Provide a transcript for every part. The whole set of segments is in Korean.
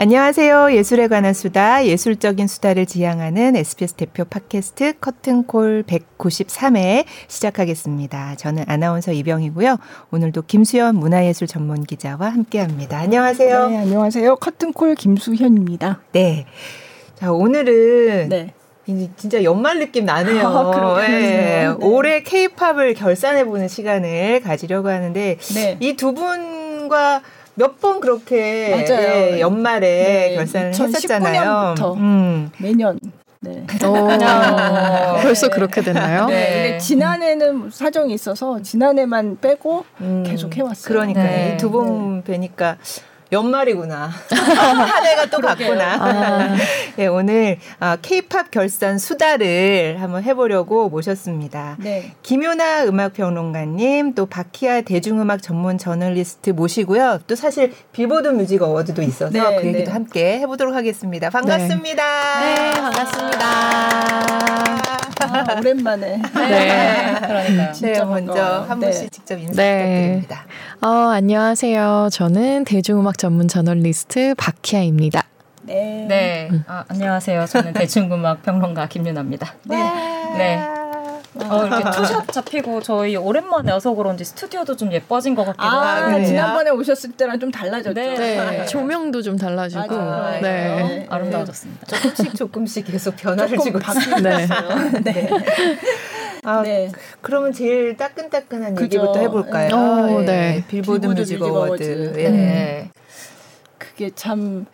안녕하세요. 예술에 관한 수다, 예술적인 수다를 지향하는 SBS 대표 팟캐스트 커튼콜 193회 시작하겠습니다. 저는 아나운서 이병이고요. 오늘도 김수현 문화예술 전문 기자와 함께 합니다. 안녕하세요. 네, 안녕하세요. 커튼콜 김수현입니다. 네. 자, 오늘은 네. 진짜 연말 느낌 나네요. 아, 네. 네. 올해 케이팝을 결산해보는 시간을 가지려고 하는데 네. 이두 분과 몇 번 그렇게 예, 연말에 네, 결산을 했었잖아요. 음. 매년. 네. 오, 벌써 그렇게 됐나요? 네. 네. 지난해는 사정이 있어서 지난해만 빼고 음, 계속 해왔어요. 그러니까 네. 두번 네. 뵈니까 연말이구나. 한 해가 또 갔구나. 아. 네, 오늘 케이팝 어, 결산 수다를 한번 해보려고 모셨습니다. 네. 김효나 음악평론가님, 또 바키아 대중음악 전문 저널리스트 모시고요. 또 사실 빌보드 뮤직 어워드도 있어서 네, 그 얘기도 네. 함께 해보도록 하겠습니다. 반갑습니다. 네, 네 반갑습니다. 아, 오랜만에. 네. 네. 그러니까요. 네, 먼저 한 분씩 직접 인사 부탁드립니다. 어, 안녕하세요. 저는 대중음악 전문 저널리스트 박희아입니다. 네. 네. 음. 아, 안녕하세요. 저는 대중음악 평론가 김윤하입니다. 네. 네. 어, 이렇게 two shot 잡히고 저희 오랜만에 와서 그런지 스튜디오도 좀 예뻐진 것 같기도 아, 하고. 지난번에 오셨을 때랑 좀 달라졌죠. 네. 네. 조명도 좀 달라지고. 네. 네. 아름다워졌습니다. 조금씩 조금씩 계속 변화를 주고 있어요. 네. 네. 아, 네. 그러면 제일 따끈따끈한 그죠. 얘기부터 해볼까요? 어, 네. 네. 빌보드, 빌보드 뮤직 어워드. 예. 네. 그게 참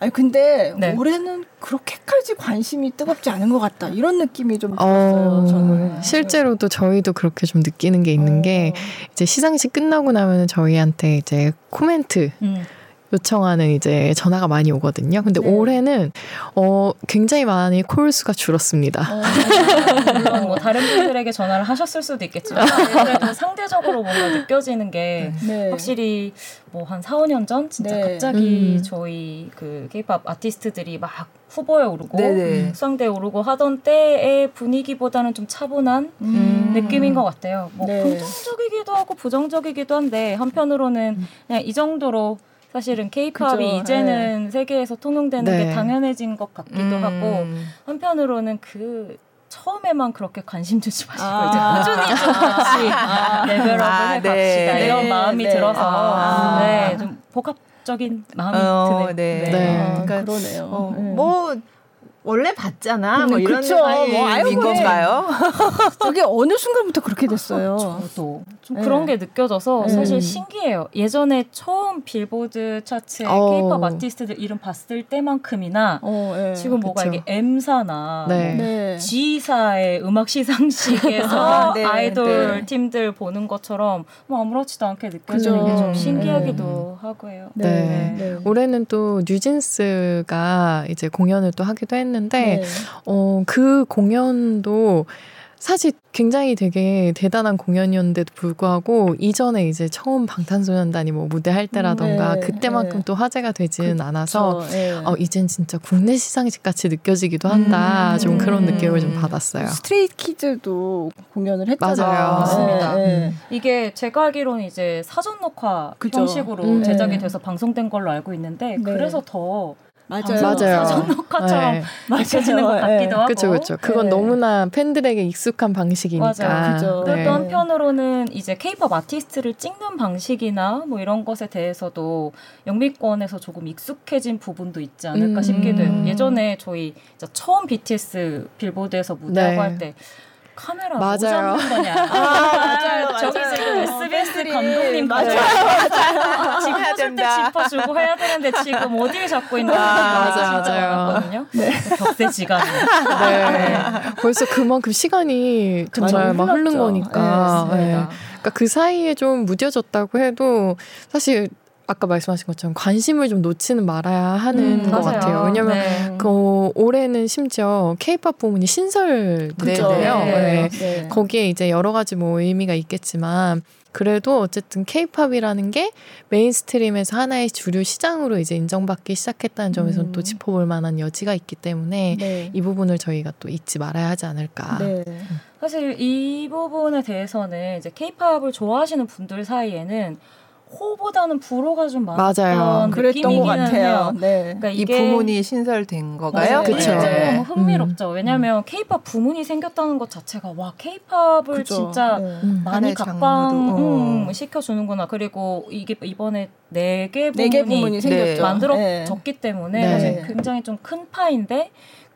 아니 근데 네. 올해는 그렇게까지 관심이 뜨겁지 않은 것 같다 이런 느낌이 좀 들었어요. 어, 저는 실제로도 저희도 그렇게 좀 느끼는 게 있는 어. 게 이제 시상식 끝나고 나면 저희한테 이제 코멘트 음. 요청하는 이제 전화가 많이 오거든요. 근데 네. 올해는 어 굉장히 많이 콜 수가 줄었습니다. 어, 물론 뭐 다른 분들에게 전화를 하셨을 수도 있겠지만 그래도 상대적으로 뭔가 느껴지는 게 네. 확실히 뭐 한 4, 5년 전 진짜 네. 갑자기 음. 저희 그 케이팝 아티스트들이 막 후보에 오르고 네네. 수상대에 오르고 하던 때의 분위기보다는 좀 차분한 음. 느낌인 것 같아요. 뭐 네. 긍정적이기도 하고 부정적이기도 한데 한편으로는 음. 그냥 이 정도로 사실은 케이팝이 이제는 네. 세계에서 통용되는 네. 게 당연해진 것 같기도 음. 하고 한편으로는 그 처음에만 그렇게 관심 주지 마시고 아. 이제 꾸준히 좀 같이 아. 레벨업을 아, 해갑시다 네. 이런 마음이 네. 들어서 아. 네, 좀 복합적인 마음이 어, 드네요. 네. 네. 그러니까 그러네요. 어, 뭐 원래 봤잖아. 뭐 이런 그쵸. 뭐 알고 건가요? 그게 어느 순간부터 그렇게 됐어요. 아, 저도 좀 네. 그런 게 느껴져서 네. 사실 신기해요. 예전에 처음 빌보드 차트에 케이팝 어. 아티스트들 이름 봤을 때만큼이나 어, 네. 지금 뭐가 그쵸. 이게 M사나 네. 뭐 네. G사의 음악 시상식에서 아, 네. 아이돌 팀들 보는 것처럼 뭐 아무렇지도 않게 느껴지는 게 좀 신기하기도 하고요. 네. 올해는 또 뉴진스가 이제 공연을 또 하기도 했는데 했는데 네. 어, 그 공연도 사실 굉장히 되게 대단한 공연이었는데도 불구하고 이전에 이제 처음 방탄소년단이 뭐 무대 할 때라던가 네, 그때만큼 네. 또 화제가 되지는 그 않아서 네. 어 이젠 진짜 국내 시상식 같이 느껴지기도 한다 음, 좀 그런 느낌을 좀 받았어요. 스트레이키즈도 공연을 했잖아요. 맞아요. 맞습니다. 네, 네. 이게 제가 알기로는 이제 사전 녹화 그죠. 형식으로 음, 제작이 돼서 방송된 걸로 알고 있는데 그래서 더 맞아요. 맞아요. 전녹화처럼 네. 느껴지는 것 같기도 네. 하고. 그렇죠, 그렇죠. 그건 네. 너무나 팬들에게 익숙한 방식이니까. 맞아요. 그죠. 네. 또 한편으로는 이제 케이팝 아티스트를 찍는 방식이나 뭐 이런 것에 대해서도 영미권에서 조금 익숙해진 부분도 있지 않을까 음. 싶기도 해요. 예전에 저희 처음 BTS 빌보드에서 무대하고 네. 할때 카메라 뭐 맞아요. 뭐 잡는 거냐? 아, 맞아요. 저기 맞아요. 지금 SBS 감독님 맞아요. 맞아요. 짚어줄 때 짚어주고 해야 되는데 지금 어디를 잡고 있는 지 아, 맞아요. 맞아요. 네. 격세지감. 네. 네. 벌써 그만큼 시간이 정말 막 흐른 거니까. 네, 네. 그러니까 그 사이에 좀 무뎌졌다고 해도 사실 아까 말씀하신 것처럼 관심을 좀 놓치는 말아야 하는 음, 것 맞아요. 같아요. 왜냐면 네. 그 올해는 심지어 케이팝 부문이 신설됐잖아요. 네. 네. 네. 거기에 이제 여러 가지 뭐 의미가 있겠지만 그래도 어쨌든 케이팝이라는 게 mainstream에서 하나의 주류 시장으로 이제 인정받기 시작했다는 점에서 음. 또 짚어볼 만한 여지가 있기 때문에 네. 이 부분을 저희가 또 잊지 말아야 하지 않을까. 네. 사실 이 부분에 대해서는 이제 케이팝을 좋아하시는 분들 사이에는 호보다는 불호가 좀 많았던 그랬던 것 같아요. 네. 그러니까 이 부문이 신설된 거가요? 네. 그렇죠. 네. 흥미롭죠. 음. 왜냐하면 케이팝 부문이 생겼다는 것 자체가 와 케이팝을 진짜 네. 많이 각광 음, 시켜주는구나. 그리고 이게 이번에 네 개 부문이, 네 부문이 생겼죠. 만들어졌기 네. 때문에 네. 사실 굉장히 좀 큰 파인데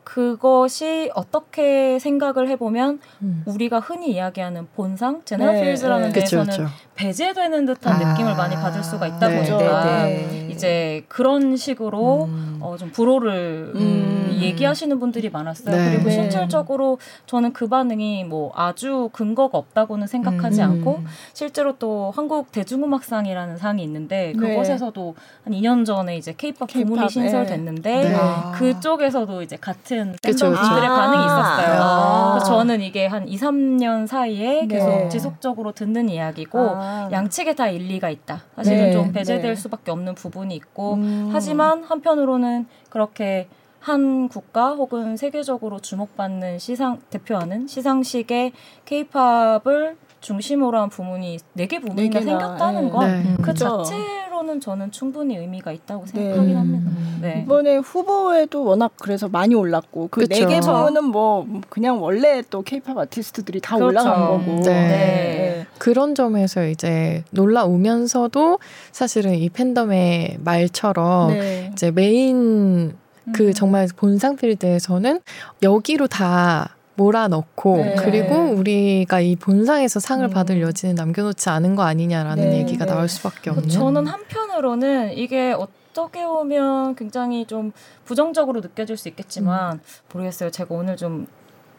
그것이 어떻게 생각을 해보면 음. 우리가 흔히 이야기하는 본상 제너럴 네, 필즈라는 네. 데에서는 그쵸, 그쵸. 배제되는 듯한 아, 느낌을 많이 받을 수가 있다 네, 보니까 네, 네. 이제 그런 식으로 음. 어, 좀 불호를 음. 얘기하시는 분들이 많았어요. 네. 그리고 실질적으로 저는 그 반응이 뭐 아주 근거가 없다고는 생각하지 음. 않고 실제로 또 한국 대중음악상이라는 상이 있는데 그곳에서도 한 2년 전에 이제 케이팝 부문이 신설됐는데 그쪽에서도 이제 같은 팬덤분들의 반응이 있었어요. 아. 그래서 저는 이게 한 2, 3년 사이에 계속 지속적으로 듣는 이야기고 아. 양측에 다 일리가 있다. 사실은 네, 좀 배제될 네. 수밖에 없는 부분이 있고 음. 하지만 한편으로는 그렇게 한 국가 혹은 세계적으로 주목받는 시상 대표하는 시상식의 케이팝을 중심으로 한 부문이 네 개 부문이 생겼다는 네. 것, 네. 그 자체로는 저는 충분히 의미가 있다고 네. 생각하긴 합니다. 음. 네. 이번에 후보에도 워낙 그래서 많이 올랐고 그 네 개 부문은 뭐 그냥 원래 또 케이팝 아티스트들이 다 그렇죠. 올라간 거고 네. 네. 그런 점에서 이제 놀라우면서도 사실은 이 팬덤의 말처럼 네. 이제 메인 그 음. 정말 본상 필드에서는 여기로 다 몰아넣고 네. 그리고 우리가 이 본상에서 상을 음. 받을 여지는 남겨놓지 않은 거 아니냐라는 네. 얘기가 나올 수밖에 없는. 저는 한편으로는 이게 어떻게 보면 굉장히 좀 부정적으로 느껴질 수 있겠지만 음. 모르겠어요. 제가 오늘 좀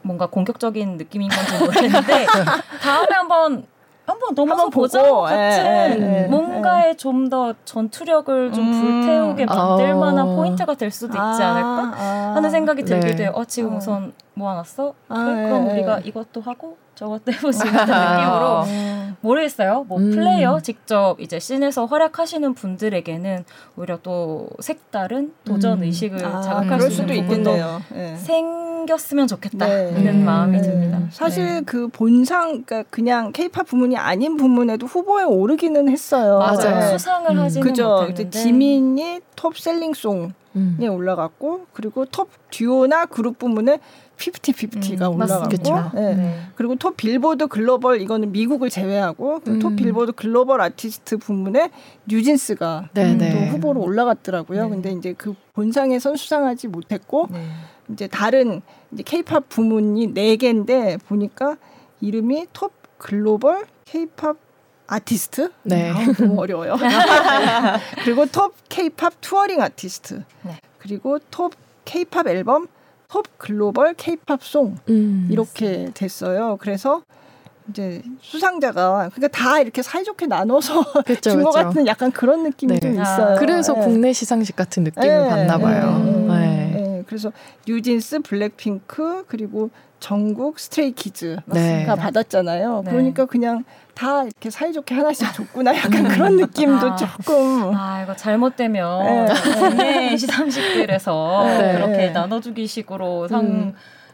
뭔가 공격적인 느낌인 건지 모르겠는데 다음에 한번 한번 넘어서 보자 같은 에, 에, 에, 뭔가에 좀 더 전투력을 좀 음, 불태우게 만들 어. 만한 포인트가 될 수도 있지 아, 않을까 아, 하는 생각이 들기도 네. 해요. 어 지금 어. 우선 모아놨어? 아, 그래? 그럼 우리가 이것도 하고 저것도 해보지 같은 느낌으로 네. 모르겠어요. 뭐 음. 플레이어 직접 이제 scene에서 활약하시는 분들에게는 오히려 또 색다른 도전 음. 의식을 아, 자극할 수 있는 부분도 네. 생겼으면 좋겠다는 네. 마음이 네. 듭니다. 사실 네. 그 본상 그러니까 그냥 케이팝 부문이 아닌 부문에도 후보에 오르기는 했어요. 맞아요. 네. 수상을 음. 하지는 그죠. 못했는데. 지민이 톱 selling song에 음. 올라갔고 그리고 톱 듀오나 그룹 부문에 피프티 피프티가 음, 올라가고 네. 네. 그리고 톱 빌보드 글로벌 이거는 미국을 제외하고 음. 톱 빌보드 글로벌 아티스트 부문에 뉴진스가 네, 또 네. 후보로 올라갔더라고요. 네. 근데 이제 그 본상에선 수상하지 못했고 네. 이제 다른 이제 케이팝 부문이 네 개인데 보니까 이름이 톱 글로벌 케이팝 아티스트 네. 아, 너무 어려워요. 그리고 톱 케이팝 touring 아티스트 그리고 톱 케이팝 앨범 톱 글로벌 케이팝 송 음. 이렇게 됐어요. 그래서 이제 수상자가 그러니까 다 이렇게 사이좋게 나눠서 준 것 같은 약간 그런 느낌이 네. 좀 있어요. 그래서 네. 국내 시상식 같은 느낌을 네. 받나 봐요. 네. 네. 그래서 뉴진스, 블랙핑크 그리고 전국 스트레이키즈가 네. 받았잖아요. 그러니까 그냥 다 이렇게 사이좋게 하나씩 줬구나 약간 그런 느낌도 아, 조금 아 이거 잘못되면 네. 네. 시상식들에서 네. 그렇게 나눠주기 식으로 상 음.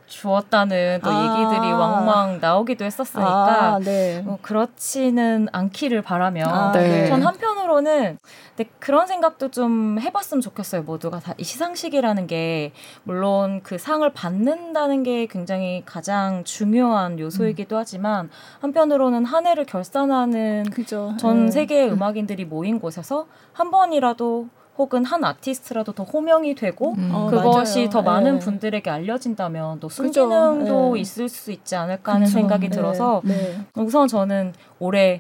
주었다는 또 아~ 얘기들이 왕왕 나오기도 했었으니까 아, 네. 뭐 그렇지는 않기를 바라며 아, 네. 전 한편으로는 근데 그런 생각도 좀 해봤으면 좋겠어요 모두가 다 이 시상식이라는 게 물론 그 상을 받는다는 게 굉장히 가장 중요한 요소이기도 음. 하지만 한편으로는 한 해를 결산하는 그죠. 전 네. 세계의 음악인들이 모인 곳에서 한 번이라도 혹은 한 아티스트라도 더 호명이 되고 음. 어, 그것이 어, 더 많은 네. 분들에게 알려진다면 또 순기능도 네. 있을 수 있지 않을까 하는 그쵸. 생각이 네. 들어서 네. 우선 저는 올해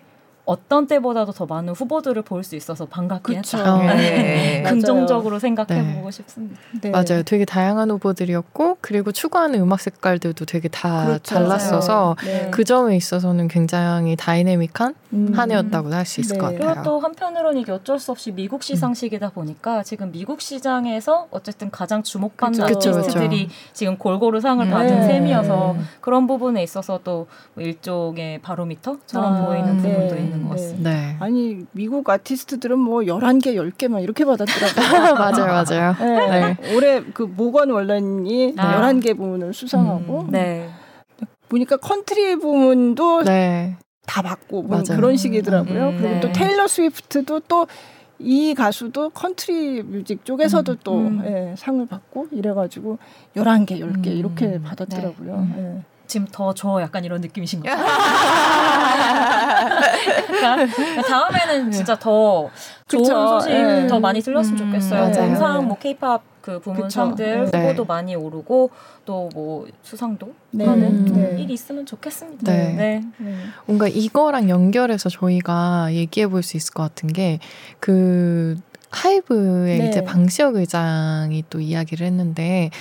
어떤 때보다도 더 많은 후보들을 볼 수 있어서 반갑긴 했다. 네. 네. 긍정적으로 생각해보고 네. 싶습니다. 네. 맞아요. 되게 다양한 후보들이었고 그리고 추구하는 음악 색깔들도 되게 다 그렇죠. 달랐어서 네. 그 점에 있어서는 굉장히 다이내믹한 음. 한 해였다고 할 수 있을 것 같아요. 그리고 또 한편으로는 이게 어쩔 수 없이 미국 시상식이다 보니까 지금 미국 시장에서 어쨌든 가장 주목받는 그쵸. 아티스트들이 그쵸. 지금 골고루 상을 받은 셈이어서 그런 부분에 있어서 또 일종의 바로미터처럼 아, 보이는 부분도 있는 것 네. 같습니다. 네. 아니 미국 아티스트들은 뭐 11개, 10개만 이렇게 받았더라고요. 맞아요, 맞아요. 네. 네. 올해 그 모건 월런이 아. 11개 부문을 수상하고 음, 네. 보니까 컨트리 부문도 네. 다 받고 뭐 그런 식이더라고요. 음, 그리고 네. 또 테일러 스위프트도 또이 가수도 컨트리 뮤직 쪽에서도 음, 또 음. 예, 상을 받고 이래가지고 11개, 10개 이렇게 네. 받았더라고요. 네. 예. 지금 더 저 약간 이런 느낌이신 거죠? 그러니까 다음에는 진짜 더 좋은 그쵸, 소식 네. 더 많이 들렸으면 음, 좋겠어요. 항상 뭐 케이팝 그 부문상들 네. 후보도 많이 오르고 또 뭐 수상도 네. 하는 네. 일이 있으면 좋겠습니다. 네. 네. 네. 뭔가 이거랑 연결해서 저희가 얘기해 볼 수 있을 것 같은 게그 하이브의 네. 이제 방시혁 의장이 또 이야기를 했는데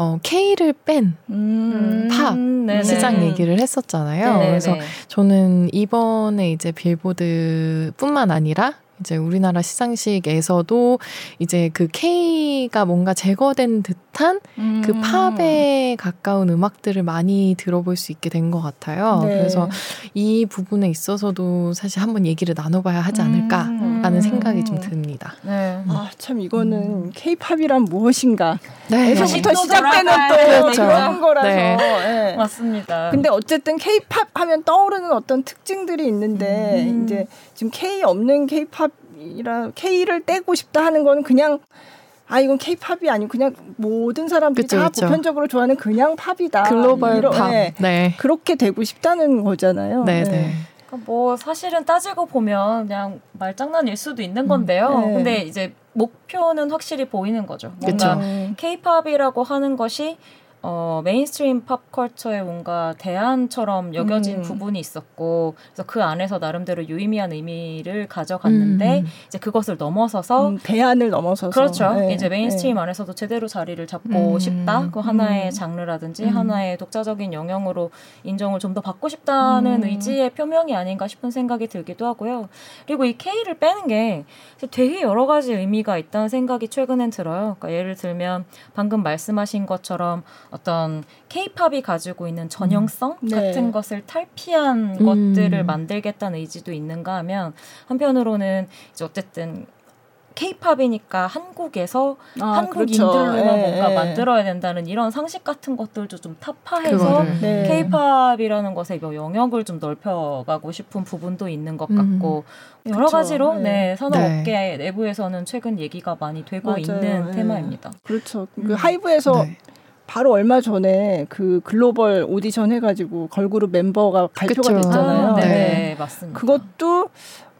어, K를 뺀 음, 팝 네네. 시장 얘기를 했었잖아요. 네네. 그래서 저는 이번에 이제 빌보드뿐만 아니라 이제 우리나라 시상식에서도 이제 그 K가 뭔가 제거된 듯한 그 음. 그 팝에 가까운 음악들을 많이 들어볼 수 있게 된 것 같아요. 네. 그래서 이 부분에 있어서도 사실 한번 얘기를 나눠봐야 하지 않을까라는 음. 생각이 좀 듭니다. 네. 아, 참 이거는 K-팝이란 무엇인가? 네. 에서부터 시작되는 또 그렇죠. 그런 거라서. 네. 네. 맞습니다. 근데 어쨌든 K-팝 하면 떠오르는 어떤 특징들이 있는데 음. 이제 지금 K 없는 K-팝 이라 K를 떼고 싶다 하는 거는 그냥 아 이건 K-팝이 아니고 그냥 모든 사람들이 그쵸, 다 그쵸. 보편적으로 좋아하는 그냥 팝이다. 글로벌 이런, 팝. 네. 네. 그렇게 되고 싶다는 거잖아요. 네, 네. 네. 그러니까 뭐 사실은 따지고 보면 그냥 말장난일 수도 있는 건데요. 음, 네. 근데 이제 목표는 확실히 보이는 거죠. 뭔가 K-팝이라고 하는 것이 어, mainstream pop culture의 뭔가 대안처럼 여겨진 음. 부분이 있었고 그래서 그 안에서 나름대로 유의미한 의미를 가져갔는데 음. 이제 그것을 넘어서서 음, 대안을 넘어서서 그렇죠. 네. 이제 mainstream 네. 안에서도 제대로 자리를 잡고 음. 싶다. 그 하나의 음. 장르라든지 음. 하나의 독자적인 영역으로 인정을 좀 더 받고 싶다는 의지의 표명이 아닌가 싶은 생각이 들기도 하고요. 그리고 이 K를 빼는 게 되게 여러 가지 의미가 있다는 생각이 최근엔 들어요. 그러니까 예를 들면 방금 말씀하신 것처럼 어떤 케이팝이 가지고 있는 전형성 음. 네. 같은 것을 탈피한 음. 것들을 만들겠다는 의지도 있는가 하면 한편으로는 이제 어쨌든 케이팝이니까 한국에서 아, 한국인들로만 그렇죠. 뭔가 예, 만들어야 된다는 이런 상식 같은 것들도 좀 타파해서 네. 케이팝이라는 것의 영역을 좀 넓혀가고 싶은 부분도 있는 것 같고 음. 여러 그쵸. 가지로 네, 네 산업업계 네. 내부에서는 최근 얘기가 많이 되고 맞아요. 있는 네. 테마입니다. 그렇죠. 그 음. 하이브에서 네. 바로 얼마 전에 그 글로벌 오디션 해가지고 걸그룹 멤버가 발표가 그쵸. 됐잖아요. 아, 네. 네, 맞습니다. 그것도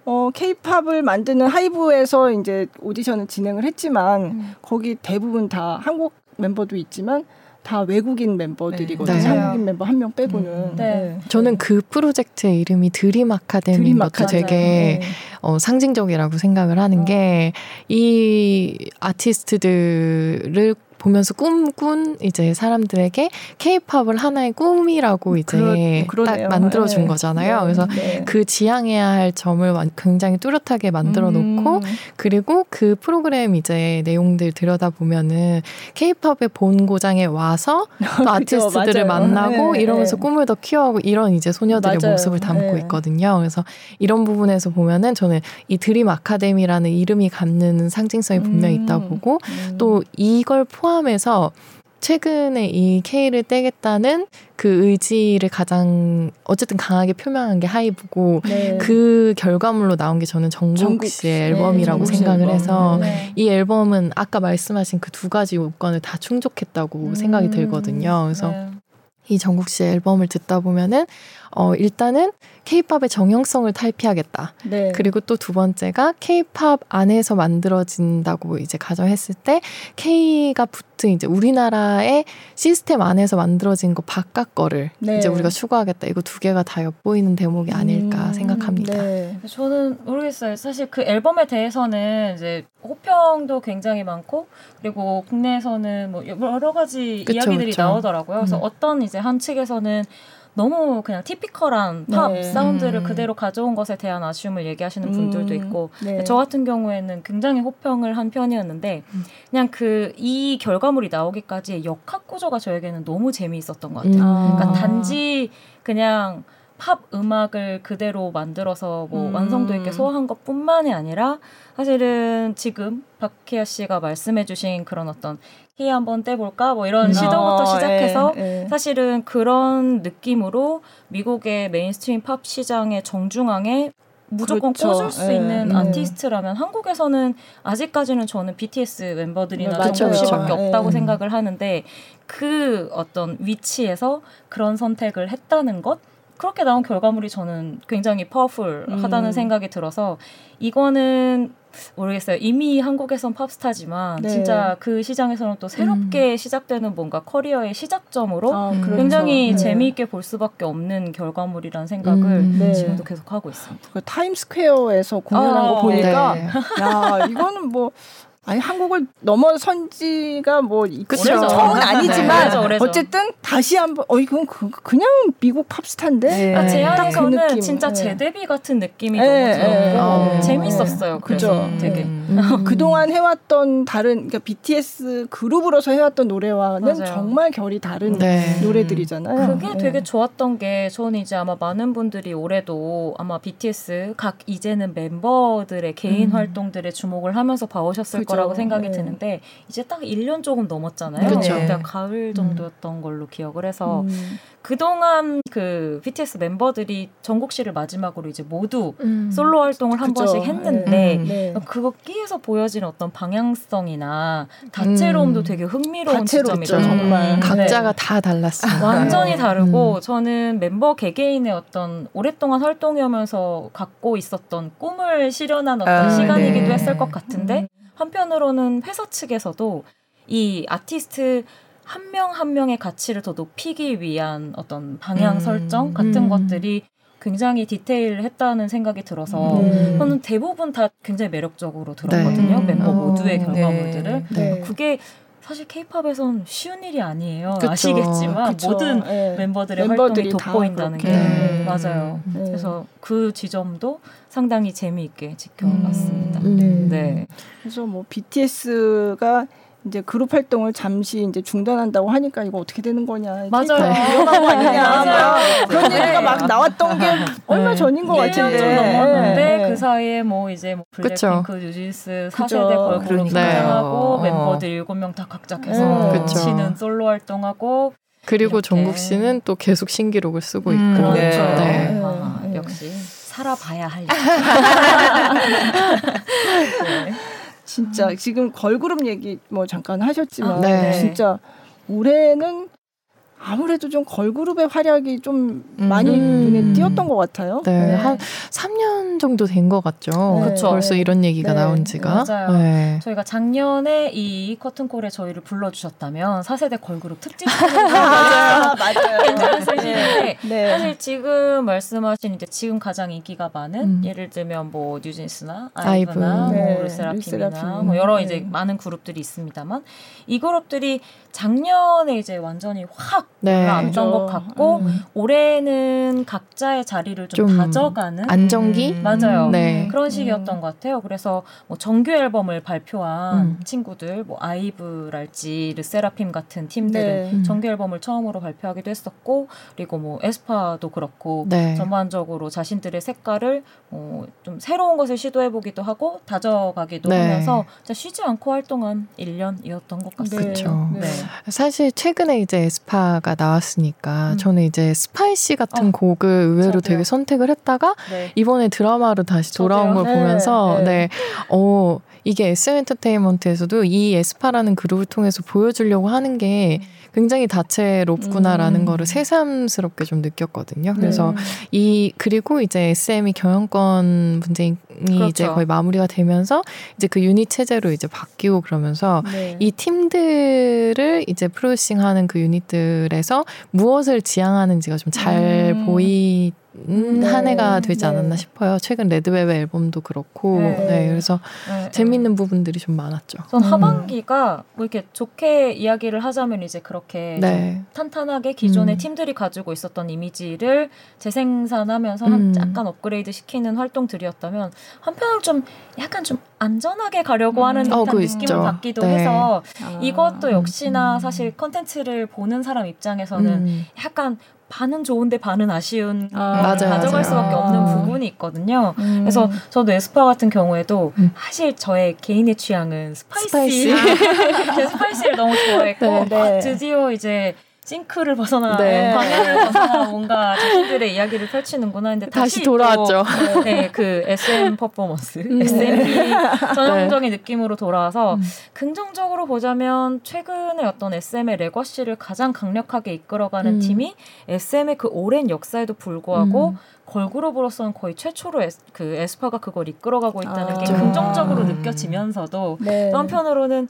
어 케이팝을 만드는 하이브에서 이제 오디션을 진행을 했지만 음. 거기 대부분 다 한국 멤버도 있지만 다 외국인 멤버들이거든요. 네. 한국인 멤버 한 명 빼고는. 음. 네. 네. 저는 그 프로젝트의 이름이 드림 아카데미인 드림 것도 되게 네. 어, 상징적이라고 생각을 하는 어. 게이 아티스트들을 보면서 꿈꾼 이제 사람들에게 케이팝을 하나의 꿈이라고 이제 그러, 딱 만들어 준 네. 거잖아요. 네. 그래서 네. 그 지향해야 할 점을 굉장히 뚜렷하게 만들어 놓고 음. 그리고 그 프로그램 이제 내용들 들여다 보면은 케이팝의 본 고장에 와서 또 아티스트들을 만나고 네. 이러면서 네. 꿈을 더 키워하고 이런 이제 소녀들의 맞아요. 모습을 담고 네. 있거든요. 그래서 이런 부분에서 보면은 저는 이 드림 아카데미라는 이름이 갖는 상징성이 분명히 있다 음. 보고 음. 또 이걸 포함 포함해서 최근에 이 K를 떼겠다는 그 의지를 가장 어쨌든 강하게 표명한 게 하이브고 네. 그 결과물로 나온 게 저는 정국 씨의 앨범이라고 네, 생각을 앨범. 해서 네. 이 앨범은 아까 말씀하신 그 두 가지 요건을 다 충족했다고 음. 생각이 들거든요. 그래서 네. 이 정국 씨의 앨범을 듣다 보면은 어 일단은 케이팝의 정형성을 탈피하겠다. 네. 그리고 또 두 번째가 케이팝 안에서 만들어진다고 이제 가정했을 때 K가 붙은 이제 우리나라의 시스템 안에서 만들어진 거 바깥 거를 네. 이제 우리가 추구하겠다. 이거 두 개가 다 엿보이는 대목이 아닐까 음, 생각합니다. 네. 저는 모르겠어요. 사실 그 앨범에 대해서는 이제 호평도 굉장히 많고 그리고 국내에서는 뭐 여러 가지 그쵸, 이야기들이 그쵸. 나오더라고요. 그래서 음. 어떤 이제 한 측에서는 너무 그냥 티피컬한 팝 네. 사운드를 음. 그대로 가져온 것에 대한 아쉬움을 얘기하시는 음. 분들도 있고 네. 저 같은 경우에는 굉장히 호평을 한 편이었는데 음. 그냥 그 이 결과물이 나오기까지의 역학 구조가 저에게는 너무 재미있었던 것 같아요. 음. 그러니까 단지 그냥 팝 음악을 그대로 만들어서 뭐 음. 완성도 있게 소화한 것 뿐만이 아니라 사실은 지금 박희아 씨가 말씀해주신 그런 어떤 키 한번 대볼까 뭐 이런 음. 시도부터 어, 시작해서 예, 예. 사실은 그런 느낌으로 미국의 mainstream 팝 시장의 정중앙에 무조건 그렇죠. 꽂을 수 예. 있는 음. 아티스트라면 한국에서는 아직까지는 저는 BTS 멤버들이나 네, 정국 씨밖에 없다고 예. 생각을 하는데 그 어떤 위치에서 그런 선택을 했다는 것 그렇게 나온 결과물이 저는 굉장히 powerful하다는 음. 생각이 들어서 이거는 모르겠어요. 이미 한국에선 팝스타지만 네. 진짜 그 시장에서는 또 새롭게 음. 시작되는 뭔가 커리어의 시작점으로 아, 그렇죠. 굉장히 네. 재미있게 볼 수밖에 없는 결과물이라는 생각을 음. 네. 지금도 계속 하고 있습니다. 그 타임스퀘어에서 공연한 아, 거 보니까 네. 야 이거는 뭐 아니 한국을 넘어선 지가 뭐 그쵸. 처음은 아니지만 네, 어쨌든 다시 한번 어 이건 그, 그냥 미국 팝스타인데 네. 아, 제 안에서는 그 진짜 네. 재데뷔 같은 느낌이 네. 너무 들었고 네. 재밌었어요. 그죠. 되게 음. 그동안 해왔던 다른 그러니까 BTS 그룹으로서 해왔던 노래와는 맞아요. 정말 결이 다른 네. 노래들이잖아요. 그게 되게 좋았던 게 저는 이제 아마 많은 분들이 올해도 아마 BTS 각 이제는 멤버들의 개인 음. 활동들에 주목을 하면서 봐오셨을 거라 고 생각이 네. 드는데 이제 딱 1년 조금 넘었잖아요. 그렇죠. 그때 가을 정도였던 음. 걸로 기억을 해서 음. 그동안 그 BTS 멤버들이 전국시를 마지막으로 이제 모두 음. 솔로 활동을 한 그쵸. 번씩 했는데 네. 음. 네. 그거 끼에서 보여지는 어떤 방향성이나 다채로움도 음. 되게 흥미로운 지점이죠. 정말 음. 각자가 다 달랐어요. 완전히 다르고 저는 mem버 개개인의 어떤 오랫동안 활동하면서 갖고 있었던 꿈을 실현한 어떤 아, 시간이기도 네. 했을 것 같은데 한편으로는 회사 측에서도 이 아티스트 한 명한 한 명의 가치를 더 높이기 위한 어떤 방향 음. 설정 같은 음. 것들이 굉장히 디테일했다는 생각이 들어서 음. 저는 대부분 다 굉장히 매력적으로 들었거든요. 네. 멤버 모두의 어. 결과물들을. 네. 네. 그게 사실 케이팝에선 쉬운 일이 아니에요. 그쵸. 아시겠지만 그쵸. 모든 네. 멤버들의 활동이 돋보인다는 게 네. 맞아요. 네. 그래서 그 지점도 상당히 재미있게 지켜봤습니다. 음. 네. 그래서 뭐 BTS가 이제 그룹 활동을 잠시 이제 중단한다고 하니까 이거 어떻게 되는 거냐. 맞아요. 위험한 거 아니냐. 그런 얘기가 막 나왔던 게 얼마 전인 것 같은데. 좀 넘었는데 네. 그 사이에 뭐 이제 뭐 블랙핑크, 뉴진스 4세대 걸그룹 등장하고 네. 멤버들 7명 다 각자 계속 치는 솔로 활동하고 그리고 이렇게. 종국 씨는 또 계속 신기록을 쓰고 음, 있고. 그렇죠. 네. 아, 역시. 살아봐야 할 일. 네. 진짜 음. 지금 걸그룹 얘기 뭐 잠깐 하셨지만 아, 네. 진짜 올해는 아무래도 좀 걸그룹의 활약이 좀 많이 음. 눈에 띄었던 것 같아요. 네, 네. 한 3년 정도 된 것 같죠. 네. 그렇죠. 벌써 이런 얘기가 네. 나온 지가. 맞아요. 네. 저희가 작년에 이 커튼콜에 저희를 불러주셨다면 4세대 걸그룹 특집 맞아요, 맞아요. 괜찮으시는데 네. 사실 지금 말씀하신 이제 지금 가장 인기가 많은 음. 예를 들면 뭐 뉴진스나 아이브나 아이브. 뭐 루세라핌이나 뭐 여러 이제 많은 그룹들이 있습니다만 이 그룹들이 작년에 이제 완전히 확 네. 올라왔던 것 같고 음. 올해는 각자의 자리를 좀, 좀 가져가는 안정기 음. 맞아요 네. 그런 시기였던 음. 것 같아요. 그래서 뭐 정규 앨범을 발표한 음. 친구들 뭐 아이브랄지 르세라핌 같은 팀들은 네. 음. 정규 앨범을 처음으로 발표하기도 했었고 그리고 뭐 에스파도 그렇고 네. 전반적으로 자신들의 색깔을 어, 좀 새로운 것을 시도해 보기도 하고 다져가기도 네. 하면서 쉬지 않고 활동한 1년이었던 것 같습니다. 그렇죠. 네. 사실 최근에 이제 에스파가 나왔으니까 음. 저는 이제 Spicy 같은 어. 곡을 의외로 저도요. 되게 선택을 했다가 네. 이번에 드라마로 다시 돌아온 저도요. 걸 보면서 네, 네. 네. 어 이게 SM 엔터테인먼트에서도 이 에스파라는 그룹을 통해서 보여주려고 하는 게 음. 굉장히 다채롭구나라는 음. 거를 새삼스럽게 좀 느꼈거든요. 그래서 네. 이 그리고 이제 SM이 경영권 분쟁이 그렇죠. 이제 거의 마무리가 되면서 이제 그 유닛 체제로 이제 바뀌고 그러면서 네. 이 팀들을 이제 프로듀싱하는 그 유닛들에서 무엇을 지향하는지가 좀잘 음. 보이 음, 네. 한 해가 되지 네. 않았나 싶어요. 최근 레드벨벳 앨범도 그렇고, 네, 네 그래서 네. 재밌는 부분들이 좀 많았죠. 전 하반기가 뭐 이렇게 좋게 이야기를 하자면 이제 그렇게 네. 탄탄하게 기존의 음. 팀들이 가지고 있었던 이미지를 재생산하면서 음. 약간 업그레이드 시키는 활동들이었다면 한편으로 좀 약간 좀 안전하게 가려고 하는 음. 듯한 어, 느낌을 있죠. 받기도 네. 해서 아. 이것도 역시나 음. 사실 컨텐츠를 보는 사람 입장에서는 음. 약간 반은 좋은데 반은 아쉬운 아, 맞아요, 가져갈 맞아요. 수밖에 없는 아. 부분이 있거든요. 음. 그래서 저도 에스파 같은 경우에도 음. 사실 저의 개인의 취향은 Spicy. Spicy. Spicy를 너무 좋아했고 네, 네. 드디어 이제 싱크를 벗어나 네. 방해를 벗어나 뭔가 자신들의 이야기를 펼치는구나 했는데 다시, 다시 돌아왔죠. 또, 네, 그 SM 퍼포먼스, 음. SMP 전형적인 네. 느낌으로 돌아와서 음. 긍정적으로 보자면 최근에 어떤 SM의 레거시를 가장 강력하게 이끌어가는 음. 팀이 SM의 그 오랜 역사에도 불구하고 음. 걸그룹으로서는 거의 최초로 에스, 그 에스파가 그걸 이끌어가고 있다는 아. 게 긍정적으로 느껴지면서도 네. 또 한편으로는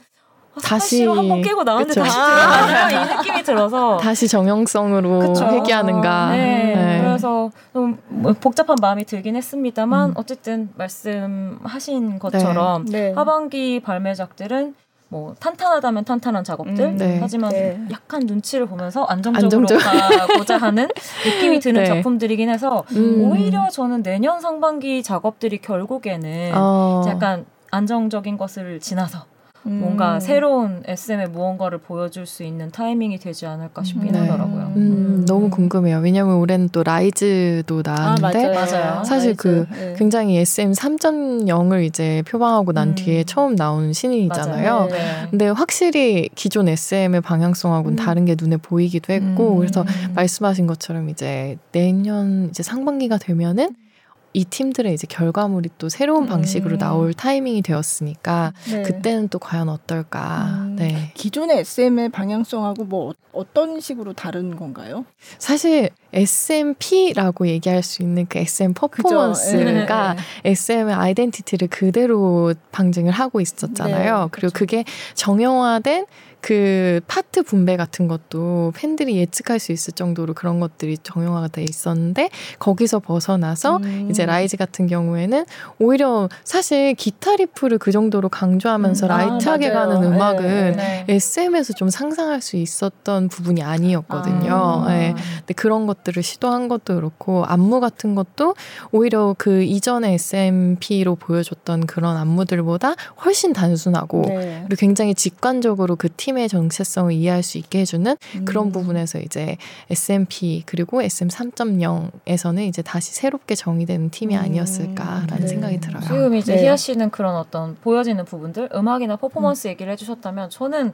다시 한번 깨고 나왔는데 그쵸. 다시 들어가냐 이 느낌이 들어서 다시 정형성으로 그쵸. 회귀하는가. 네. 네. 그래서 좀뭐 복잡한 마음이 들긴 했습니다만 음. 어쨌든 말씀하신 것처럼 네. 네. 하반기 발매작들은 뭐 탄탄하다면 탄탄한 작업들 음, 네. 하지만 네. 약간 눈치를 보면서 안정적으로 안정적. 가고자 하는 느낌이 드는 네. 작품들이긴 해서 음. 오히려 저는 내년 상반기 작업들이 결국에는 어. 약간 안정적인 것을 지나서 음. 뭔가 새로운 SM의 무언가를 보여줄 수 있는 타이밍이 되지 않을까 싶긴 네. 하더라고요. 음, 음. 너무 궁금해요. 왜냐하면 올해는 또 라이즈도 나왔는데 아, 맞아요. 사실 라이즈. 그 네. 굉장히 SM 3.0을 이제 표방하고 난 음. 뒤에 처음 나온 신인이잖아요. 네, 네. 근데 확실히 기존 SM의 방향성하고는 음. 다른 게 눈에 보이기도 했고 음. 그래서 말씀하신 것처럼 이제 내년 이제 상반기가 되면은 이 팀들의 이제 결과물이 또 새로운 방식으로 음. 나올 타이밍이 되었으니까 네. 그때는 또 과연 어떨까. 음. 네. 기존의 SM의 방향성하고 뭐 어떤 식으로 다른 건가요? 사실 SMP라고 얘기할 수 있는 그 SM 퍼포먼스가 네. SM의 아이덴티티를 그대로 방증을 하고 있었잖아요. 네, 그리고 그렇죠. 그게 정형화된 그 파트 분배 같은 것도 팬들이 예측할 수 있을 정도로 그런 것들이 정형화가 돼 있었는데 거기서 벗어나서 음. 이제 라이즈 같은 경우에는 오히려 사실 기타 riff를 그 정도로 강조하면서 음. 아, light하게 아, 가는 음악은 네, 네. SM에서 좀 상상할 수 있었던 부분이 아니었거든요. 아. 네. 근데 그런 것 들을 시도한 것도 그렇고 안무 같은 것도 오히려 그 이전에 SMP로 보여줬던 그런 안무들보다 훨씬 단순하고 네. 그리고 굉장히 직관적으로 그팀 팀의 정체성을 이해할 수 있게 해주는 음. 그런 부분에서 이제 SMP 그리고 SM 3.0에서는 이제 다시 새롭게 정의되는 팀이 음. 아니었을까라는 네. 생각이 들어요. 지금 이제 네. 희아 씨는 그런 어떤 보여지는 부분들 음악이나 퍼포먼스 음. 얘기를 해주셨다면 저는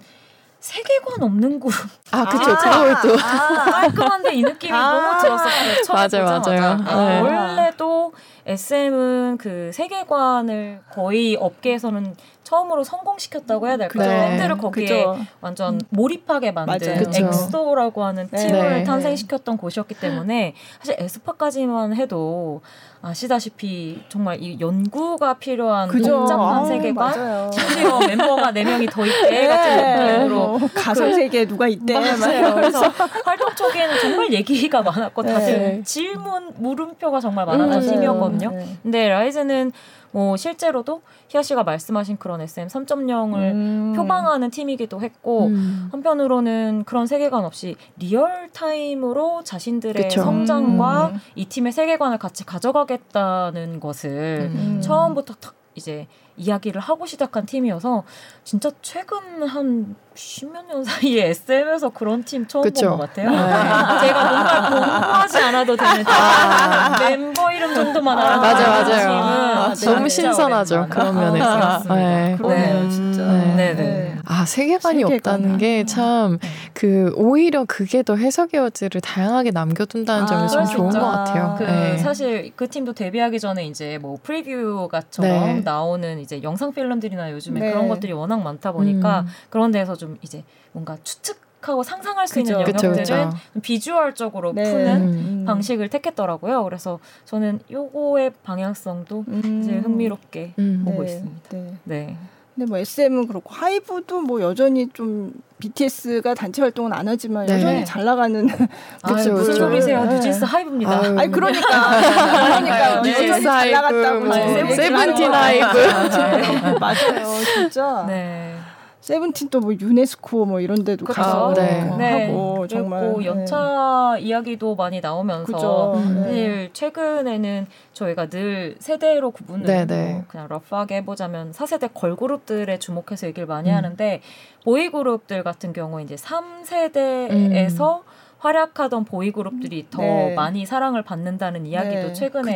세계관 없는 그룹. 아, 그쵸. 아, 그것도. 아, 깔끔한데 이 느낌이 아, 너무 들었었어요. 맞아요, 맞아요. 네. 원래도 SM은 그 세계관을 거의 업계에서는 처음으로 성공시켰다고 해야 될까요? 네. 팬들을 거기에 그죠. 완전 몰입하게 만든 엑소라고 하는 네. 팀을 네. 탄생시켰던 곳이었기 때문에 사실 에스파까지만 해도 아시다시피 정말 이 연구가 필요한 그죠. 복잡한 아, 세계관 심지어 멤버가 네 명이 더 있대 네. 같은 느낌으로 뭐 가상 세계에 누가 있대 맞아요. 그래서 활동 초기에는 정말 얘기가 많았고 다들 네. 질문 물음표가 정말 많았던 음, 팀이었거든요. 네. 근데 라이즈는 뭐 실제로도 희아 씨가 말씀하신 그런 SM 3.0을 음. 표방하는 팀이기도 했고 음. 한편으로는 그런 세계관 없이 real time으로 자신들의 그쵸. 성장과 음. 이 팀의 세계관을 같이 가져가겠다는 것을 음. 처음부터 탁 이제 이야기를 하고 시작한 팀이어서 진짜 최근 한 십몇 년 사이에 SM에서 그런 팀 처음 본 것 같아요. 네. 제가 뭔가 공부하지 않아도 되는 아. 멤버 이름 정도만 알아서 맞아 맞아요. 아, 너무 신선하죠 그런 면에서. 네. 그러네요 진짜. 네. 네. 네. 아 세계관이 세계관. 없다는 게 참그 네. 오히려 그게 더 해석의 여지를 다양하게 남겨둔다는 아, 점이 좀 좋은 것 같아요. 그 네. 사실 그 팀도 데뷔하기 전에 이제 뭐 프리뷰가처럼 네. 나오는 이제 영상 필름들이나 요즘에 네. 그런 것들이 워낙 많다 보니까 음. 그런 데서 좀 이제 뭔가 추측 하고 상상할 수 그쵸. 있는 영역들은 그쵸, 그쵸. 비주얼적으로 네. 푸는 음. 방식을 택했더라고요. 그래서 저는 요거의 방향성도 음. 이제 흥미롭게 음. 보고 네. 있습니다. 네. 네. 근데 뭐 SM은 그렇고 하이브도 뭐 여전히 좀 BTS가 단체 활동은 안 하지만 네. 여전히 잘 나가는 그렇죠. 무슨 소리세요? 네. 뉴진스 하이브입니다. 아유, 아니 그러니까 그러니까 네. 뉴진스 하이브, 뭐 세븐틴 하이브 맞아요, 진짜. 네. 세븐틴 또 뭐 유네스코 뭐 이런 데도 그쵸. 가서 네. 하고 네. 정말 연차 네. 이야기도 많이 나오면서 음. 사실 최근에는 저희가 늘 세대로 구분을 네, 네. 뭐 그냥 rough하게 해보자면 4세대 걸그룹들에 주목해서 얘기를 많이 음. 하는데 보이그룹들 같은 경우 이제 3세대에서 음. 활약하던 보이 그룹들이 더 네. 많이 사랑을 받는다는 이야기도 네. 최근에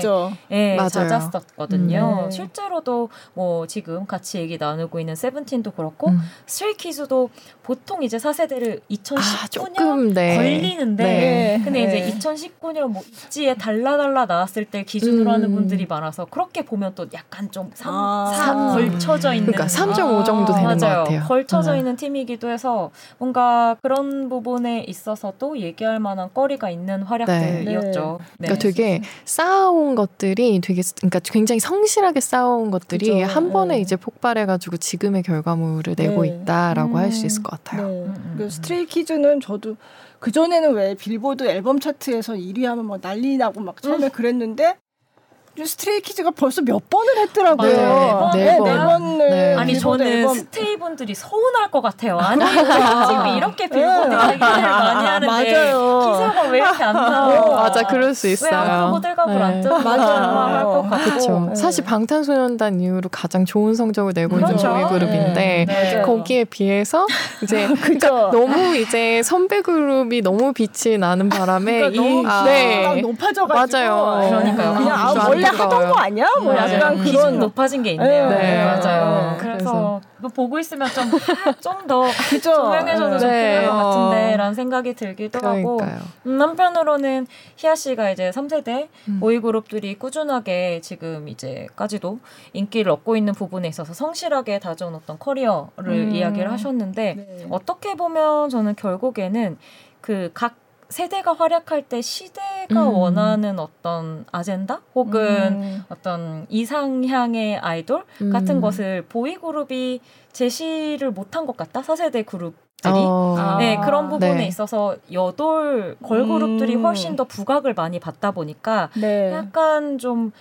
예, 잦았었거든요. 음. 실제로도 뭐 지금 같이 얘기 나누고 있는 세븐틴도 그렇고 음. 스트레이키즈도 보통 이제 4세대를 2019년 아, 네. 걸리는데 네. 근데 이제 2019년 뭐 있지에 달라달라 나왔을 때 기준으로 음. 하는 분들이 많아서 그렇게 보면 또 약간 좀 3, 아. 3 걸쳐져 있는 그러니까 3.5 정도 되는 맞아요. 것 같아요. 걸쳐져 음. 있는 팀이기도 해서 뭔가 그런 부분에 있어서도 얘 기할 만한 거리가 있는 활약들이었죠. 네. 네. 그러니까 되게 쌓아온 것들이 되게 그러니까 굉장히 성실하게 쌓아온 것들이 그쵸. 한 번에 네. 이제 폭발해가지고 지금의 결과물을 내고 네. 있다라고 음. 할수 있을 것 같아요. 네. 음, 음, 그 음. 스트레이 키즈는 저도 그 전에는 왜 빌보드 앨범 차트에서 1위 하면 막 난리 나고 막 처음에 음. 그랬는데 스트레이키즈가 벌써 몇 번을 했더라고요. 네, 네, 번. 네, 네 번을. 네. 아니 저는 앨범. 스테이 분들이 서운할 것 같아요. 아니 지금 이렇게 빌보드 네. 얘기를 많이 하는데 맞아요. 기사가 왜 이렇게 안 나와? 어, 맞아, 그럴 수 있어요. 왜 호들갑을 네. 안 뜨나 할것 같고. 그렇죠. 사실 방탄소년단 이후로 가장 좋은 성적을 내고 있는 그렇죠. 보이 그룹인데 네. 거기에 비해서 이제 그러니까 너무 이제 선배 그룹이 너무 빛이 나는 바람에 그러니까 이 아, 네. 높아져가지고 맞아요. 그러니까요. 그냥 아, 원래 하던 거 아니야? 뭐 맞아요. 약간 그런 높아진 게 있네요. 네, 네. 맞아요. 그래서, 그래서 보고 있으면 좀 좀 더 조명해줘도 네. 좋을 것 같은데라는 생각이 들기도 그러니까요. 하고 음, 한편으로는 희아 씨가 이제 3세대 음. 보이 그룹들이 꾸준하게 지금 이제까지도 인기를 얻고 있는 부분에 있어서 성실하게 다져온 어떤 커리어를 음. 이야기를 하셨는데 네. 어떻게 보면 저는 결국에는 그각 세대가 활약할 때 시대가 음. 원하는 어떤 아젠다 혹은 음. 어떤 이상향의 아이돌 음. 같은 것을 보이그룹이 제시를 못한 것 같다. 4세대 그룹 들이 어. 네 그런 부분에 네. 있어서 여돌 걸그룹들이 음. 훨씬 더 부각을 많이 받다 보니까 네. 약간 좀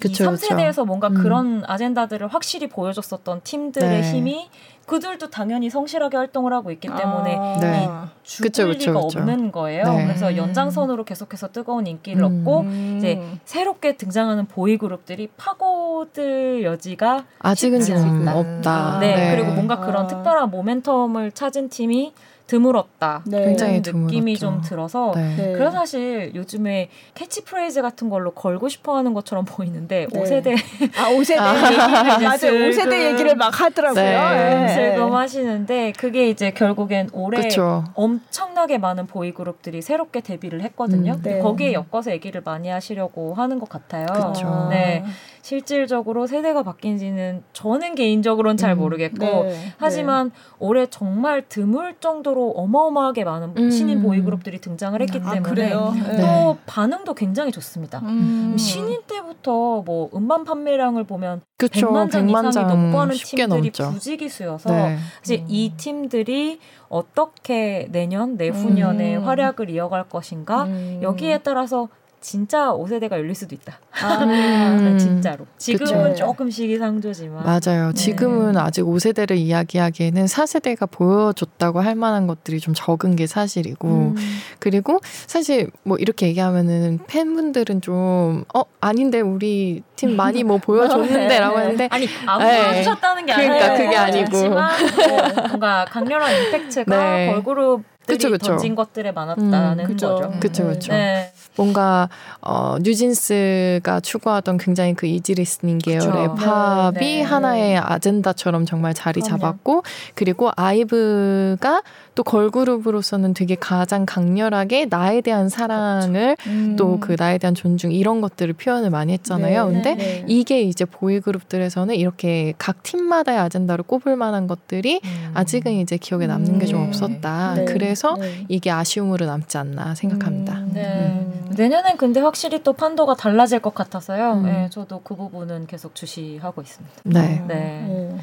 그쵸, 3세대에서 그쵸. 뭔가 음. 그런 아젠다들을 확실히 보여줬었던 팀들의 네. 힘이 그들도 당연히 성실하게 활동을 하고 있기 때문에 아. 네. 죽을 그쵸, 리가 없는 거예요. 네. 그래서 연장선으로 계속해서 뜨거운 인기를 음. 얻고 이제 새롭게 등장하는 보이 그룹들이 파고들 여지가 아직은 좀 없다. 네. 네. 그리고 뭔가 그런 아. 특별한 모멘텀을 찾은 팀이 드물었다. 네. 굉장히 느낌이 드물었죠. 좀 들어서 네. 네. 그래서 사실 요즘에 캐치프레이즈 같은 걸로 걸고 싶어하는 것처럼 보이는데 네. 5세대 아 5세대 아, 맞아 5세대 얘기를 막 하더라고요. 네. 네. 슬금 하시는데 그게 이제 결국엔 올해 그쵸. 엄청나게 많은 보이 그룹들이 새롭게 데뷔를 했거든요. 음, 네. 거기에 엮어서 얘기를 많이 하시려고 하는 것 같아요. 그쵸. 네. 실질적으로 세대가 바뀐지는 저는 개인적으로는 잘 음, 모르겠고 네, 하지만 네. 올해 정말 드물 정도로 어마어마하게 많은 음. 신인 보이그룹들이 등장을 했기 아, 때문에 또 네. 반응도 굉장히 좋습니다. 음. 신인 때부터 뭐 음반 판매량을 보면 그쵸, 100만 장 100만 이상이 넘고 하는 팀들이 넘죠. 부지기수여서 네. 사실 이 팀들이 어떻게 내년 내후년에 음. 활약을 이어갈 것인가 음. 여기에 따라서 진짜 5세대가 열릴 수도 있다. 아, 음. 진짜로. 지금은 그쵸. 조금 시기상조지만. 맞아요. 네. 지금은 아직 5세대를 이야기하기에는 4세대가 보여줬다고 할 만한 것들이 좀 적은 게 사실이고. 음. 그리고 사실 뭐 이렇게 얘기하면은 팬분들은 좀, 어, 아닌데 우리 팀 많이 뭐 보여줬는데 네. 라고 하는데. 아니, 안 보여주셨다는 게 아니라. 그러니까 그게 아니고. 뭐 뭔가 강렬한 임팩트가 네. 걸그룹 그쵸, 그쵸. 던진 것들에 많았다는 음, 거죠. 그렇죠, 그렇죠. 네. 뭔가 어, 뉴진스가 추구하던 굉장히 그 easy listening 계열의 그쵸. 팝이 네, 네. 하나의 아젠다처럼 정말 자리 그럼요. 잡았고 그리고 아이브가 또 걸그룹으로서는 되게 가장 강렬하게 나에 대한 사랑을 음. 또그 나에 대한 존중 이런 것들을 표현을 많이 했잖아요. 네, 근데 네. 이게 이제 보이 그룹들에서는 이렇게 각 팀마다의 아젠다를 꼽을 만한 것들이 음. 아직은 이제 기억에 남는 게좀 음. 없었다. 네. 그래서 네. 이게 아쉬움으로 남지 않나 생각합니다. 음. 네. 음. 내년엔 근데 확실히 또 판도가 달라질 것 같아서요. 음. 네, 저도 그 부분은 계속 주시하고 있습니다. 네. 네.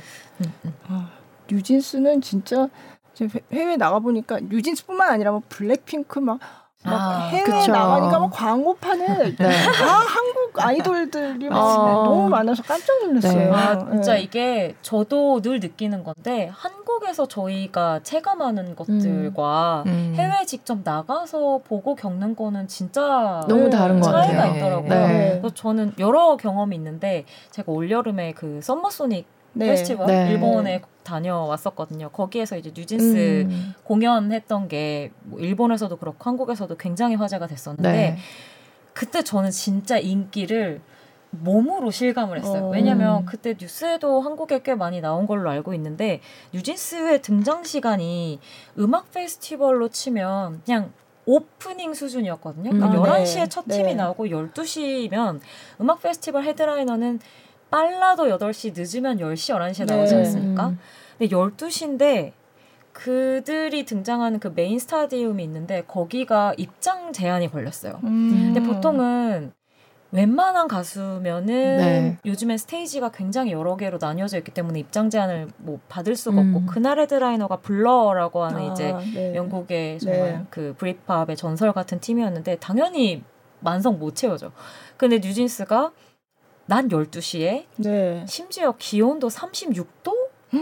아, 뉴진스는 진짜 해외 나가 보니까 뉴진스뿐만 아니라 뭐 블랙핑크 막, 막 아, 해외 그쵸. 나가니까 막 광고판에 네. 다 한국 아이돌들이 막 어. 너무 많아서 깜짝 놀랐어요. 네. 아, 진짜 네. 이게 저도 늘 느끼는 건데 한국에서 저희가 체감하는 것들과 음. 음. 해외 직접 나가서 보고 겪는 거는 진짜 너무 다른 것 차이가 있더라고요. 네. 그래서 저는 여러 경험이 있는데 제가 올 여름에 그 썸머소닉 네. 페스티벌 네. 일본에 다녀왔었거든요. 거기에서 이제 뉴진스 음. 공연했던 게 뭐 일본에서도 그렇고 한국에서도 굉장히 화제가 됐었는데 네. 그때 저는 진짜 인기를 몸으로 실감을 했어요. 어. 왜냐면 그때 뉴스에도 한국에 꽤 많이 나온 걸로 알고 있는데 뉴진스의 등장 시간이 음악 페스티벌로 치면 그냥 오프닝 수준이었거든요. 그러니까 음, 11시에 네. 첫 팀이 네. 나오고 12시면 음악 페스티벌 headliner는 빨라도 8시, 늦으면 10시, 11시에 나오지 네. 않습니까? 근데 12시인데 그들이 등장하는 그 메인 스타디움이 있는데 거기가 입장 제한이 걸렸어요. 음. 근데 보통은 웬만한 가수면은 네. 요즘에 스테이지가 굉장히 여러 개로 나뉘어져 있기 때문에 입장 제한을 뭐 받을 수가 음. 없고 그날 headliner가 블러라고 하는 아, 이제 네. 영국의 정말 네. 그 Britpop의 전설 같은 팀이었는데 당연히 만석 못 채워져. 근데 뉴진스가 낮 12시에 심지어 기온도 36도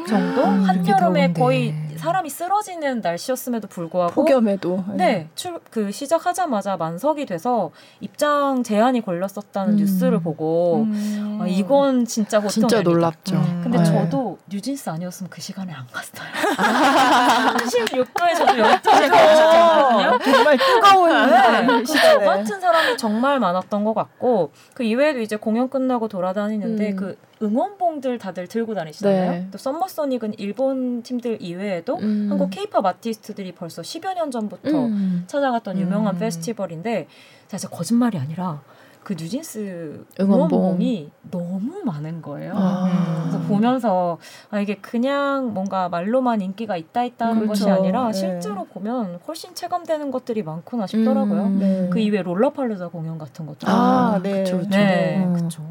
정도 음, 한여름에 거의 사람이 쓰러지는 날씨였음에도 불구하고 폭염에도 네, 출, 그 시작하자마자 만석이 돼서 입장 제한이 걸렸었다는 음. 뉴스를 보고 음. 아, 이건 진짜 보통 진짜 놀랍죠. 음. 근데 네. 저도 뉴진스 아니었으면 그 시간에 안 갔어요. 36도에 저도 12시에 가셨거든요. 정말 뜨거운 네. 그 같은 사람이 정말 많았던 것 같고 그 이외에도 이제 공연 끝나고 돌아다니는데 음. 그 응원봉들 다들 들고 다니시잖아요. 네. 또 썸머 소닉은 일본 팀들 이외에도 음. 한국 케이팝 아티스트들이 벌써 10여 년 전부터 음. 찾아갔던 유명한 음. 페스티벌인데 사실 거짓말이 아니라 그 뉴진스 응원봉 이 너무 많은 거예요. 아. 그래서 보면서 아 이게 그냥 뭔가 말로만 인기가 있다 있다는 그렇죠. 것이 아니라 네. 실제로 보면 훨씬 체감되는 것들이 많구나 싶더라고요. 음, 네. 그 이외 롤러팔루자 공연 같은 것도 아, 네. 그렇죠. 네, 그렇죠.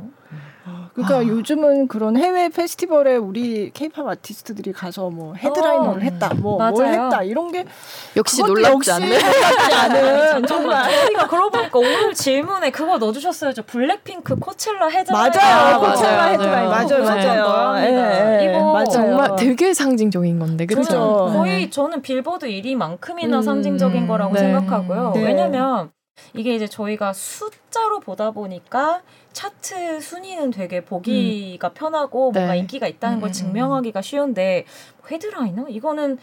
그러니까 아. 요즘은 그런 해외 페스티벌에 우리 케이팝 아티스트들이 가서 뭐 헤드라이너를 어. 했다, 뭐 뭘 했다 이런 게 역시 놀랍지 않네. 않은 정말. 우리가 그러고 보니까 오늘 질문에 그거 넣어주셨어요. 저 블랙핑크 코첼라 헤드라이너. 맞아요, 코첼라 헤드라이너. 맞아요, 맞아요. 맞아요. 네, 이거 맞아요. 정말 되게 상징적인 건데, 그렇죠? 거의 저는 빌보드 1위만큼이나 음, 상징적인 거라고 네. 생각하고요. 네. 왜냐면 이게 이제 저희가 숫자로 보다 보니까 차트 순위는 되게 보기가 음. 편하고 네. 뭔가 인기가 있다는 걸 음. 증명하기가 쉬운데 헤드라이너 이거는